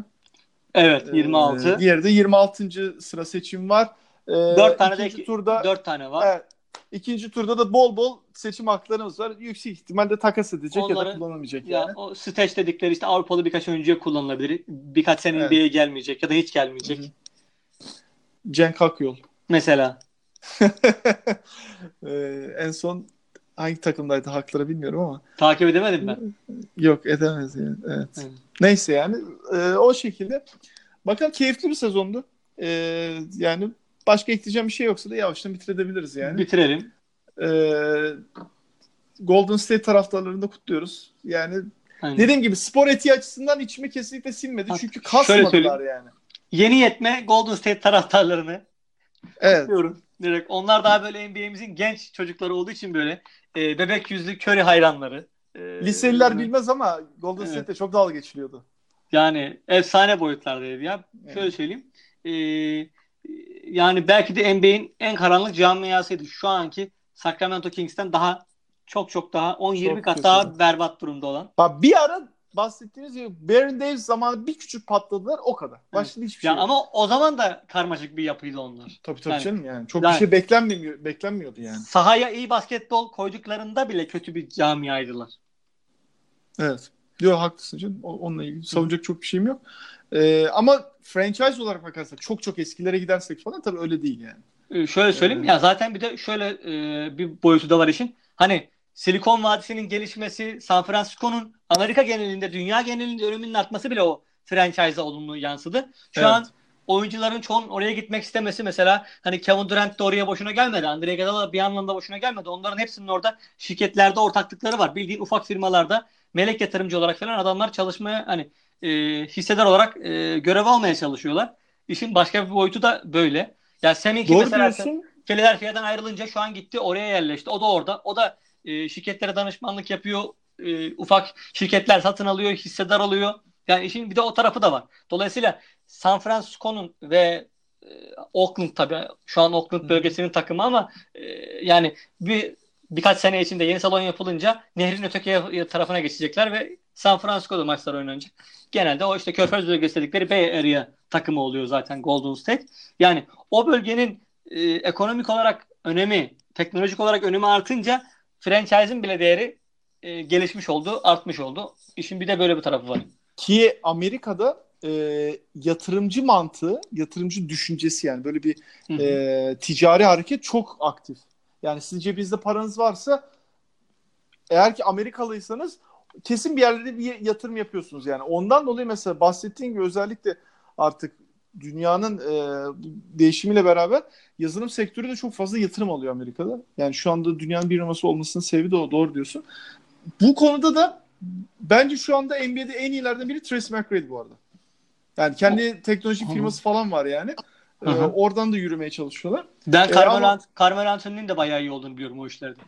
Evet 26. E, diğeri de 26. sıra seçim var. E, 4 tane de turda 4 tane var. Evet. İkinci turda da bol bol seçim haklarımız var. Yüksek ihtimalle takas edecek ya da Onları- kullanılmayacak Ya yani. o stage dedikleri işte Avrupalı birkaç oyuncuya kullanılabilir. Birkaç sene Evet. NBA'ye gelmeyecek ya da hiç gelmeyecek. Hı hı. Cenk Akyol. Mesela. Ee, en son hangi takımdaydı hakları bilmiyorum ama Takip edemedim ben. yok edemez yani. Evet. Evet. Neyse yani e, o şekilde. Bakalım keyifli bir sezondu. E, yani başka ekleyeceğim bir şey yoksa da yavaştan bitirebiliriz yani. Bitirelim. E, Golden State taraftarlarını da kutluyoruz. Yani Aynen. dediğim gibi spor etiği açısından içimi kesinlikle sinmedi. Bak, Çünkü kasmadılar yani. Yeni yetme Golden State taraftarlarını Evet. diyorum. Direkt. Onlar daha böyle NBA'mizin genç çocukları olduğu için böyle e, bebek yüzlü Curry hayranları. E, Liseliler bilmez ama Golden Evet. State'de çok dalga geçiliyordu. Yani efsane boyutlardaydı ya. Evet. Şöyle söyleyeyim. E, yani belki de NBA'in en karanlık camiasıydı. Şu anki Sacramento Kings'ten daha çok çok daha 10-20 Çok kat daha berbat durumda olan. Bak bir ara bahsettiğiniz gibi Baron Davis zamanı bir küçük patladılar o kadar. Başka hiçbir şey Ya yok. ama o zaman da karmaşık bir yapıydı onlar. Tabii tabii Yani- canım yani. Çok Yani- bir şey beklenmiyor, beklenmiyordu yani. Sahaya iyi basketbol koyduklarında bile kötü bir camiaydılar. Evet. Diyor haklısın canım. Onunla ilgili savunacak çok bir şeyim yok. Ee, ama franchise olarak bakarsak çok çok eskilere gidersek falan tabii öyle değil yani. Ee, şöyle söyleyeyim Evet. ya zaten bir de şöyle e, bir boyutu da var işin. Hani Silikon Vadisi'nin gelişmesi, San Francisco'nun Amerika genelinde, dünya genelinde öneminin artması bile o franchise'a olumlu yansıdı. Şu Evet. an oyuncuların çoğunun oraya gitmek istemesi mesela hani Kevin Durant de oraya boşuna gelmedi. Andre Iguodala bir anlamda boşuna gelmedi. Onların hepsinin orada şirketlerde ortaklıkları var. Bildiğin ufak firmalarda melek yatırımcı olarak falan adamlar çalışmaya hani e, hissedar olarak e, görev almaya çalışıyorlar. İşin başka bir boyutu da böyle. Ya Seminki Doğru mesela diyorsun. Philadelphia'dan ayrılınca şu an gitti oraya yerleşti. O da orada. O da e, şirketlere danışmanlık yapıyor. E, ufak şirketler satın alıyor, hissedar alıyor. Yani işin bir de o tarafı da var. Dolayısıyla San Francisco'nun ve e, Oakland tabii şu an Oakland bölgesinin takımı ama e, yani bir birkaç sene içinde yeni salon yapılınca nehrin öteki tarafına geçecekler ve San Francisco'da maçlar oynanacak. Genelde o işte Körfez bölgesi dedikleri Bay Area takımı oluyor zaten Golden State. Yani o bölgenin e, ekonomik olarak önemi, teknolojik olarak önemi artınca franchise'in bile değeri e, gelişmiş oldu, artmış oldu. İşin bir de böyle bir tarafı var. Ki Amerika'da e, yatırımcı mantığı, yatırımcı düşüncesi yani böyle bir e, ticari hareket çok aktif. Yani sizin cebinizde paranız varsa eğer ki Amerikalıysanız kesin bir yerlere bir yatırım yapıyorsunuz yani. Ondan dolayı mesela bahsettiğim gibi özellikle artık dünyanın e, değişimiyle beraber yazılım sektörü de çok fazla yatırım alıyor Amerika'da. Yani şu anda dünyanın bir numarası olmasının sebebi de o. Doğru diyorsun. Bu konuda da bence şu anda NBA'de en iyilerden biri Tracy McGrady bu arada. Yani kendi teknoloji firması falan var yani. Ee, oradan da yürümeye çalışıyorlar. Ben E, Carmelo, ama- Ant- Carmelo Anthony'nin de bayağı iyi olduğunu biliyorum o işlerde.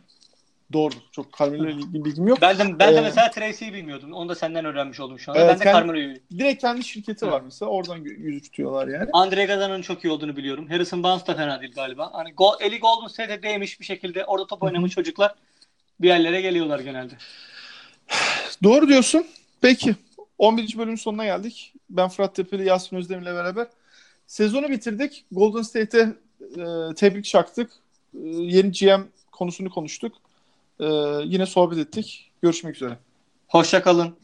Doğru. Çok Carmelo'yla ilgili bilgim yok. Ben de, ben de Ee, mesela Tracy'yi bilmiyordum. Onu da senden öğrenmiş oldum şu an. Evet, ben de kendi- Carmelo'yu Direkt kendi şirketi Evet. var mesela. Oradan yüzü tutuyorlar yani. Andre Iguodala'nın çok iyi olduğunu biliyorum. Harrison Barnes da fena değil galiba. Hani go, eli Golden State'e değmiş bir şekilde orada top oynamış çocuklar bir yerlere geliyorlar genelde. Doğru diyorsun. Peki. 11. bölümün sonuna geldik. Ben Fırat Tepeli, Yasin Özdemir'le beraber sezonu bitirdik. Golden State'e e, tebrik çaktık. E, yeni GM konusunu konuştuk. E, yine sohbet ettik. Görüşmek üzere. Hoşça kalın.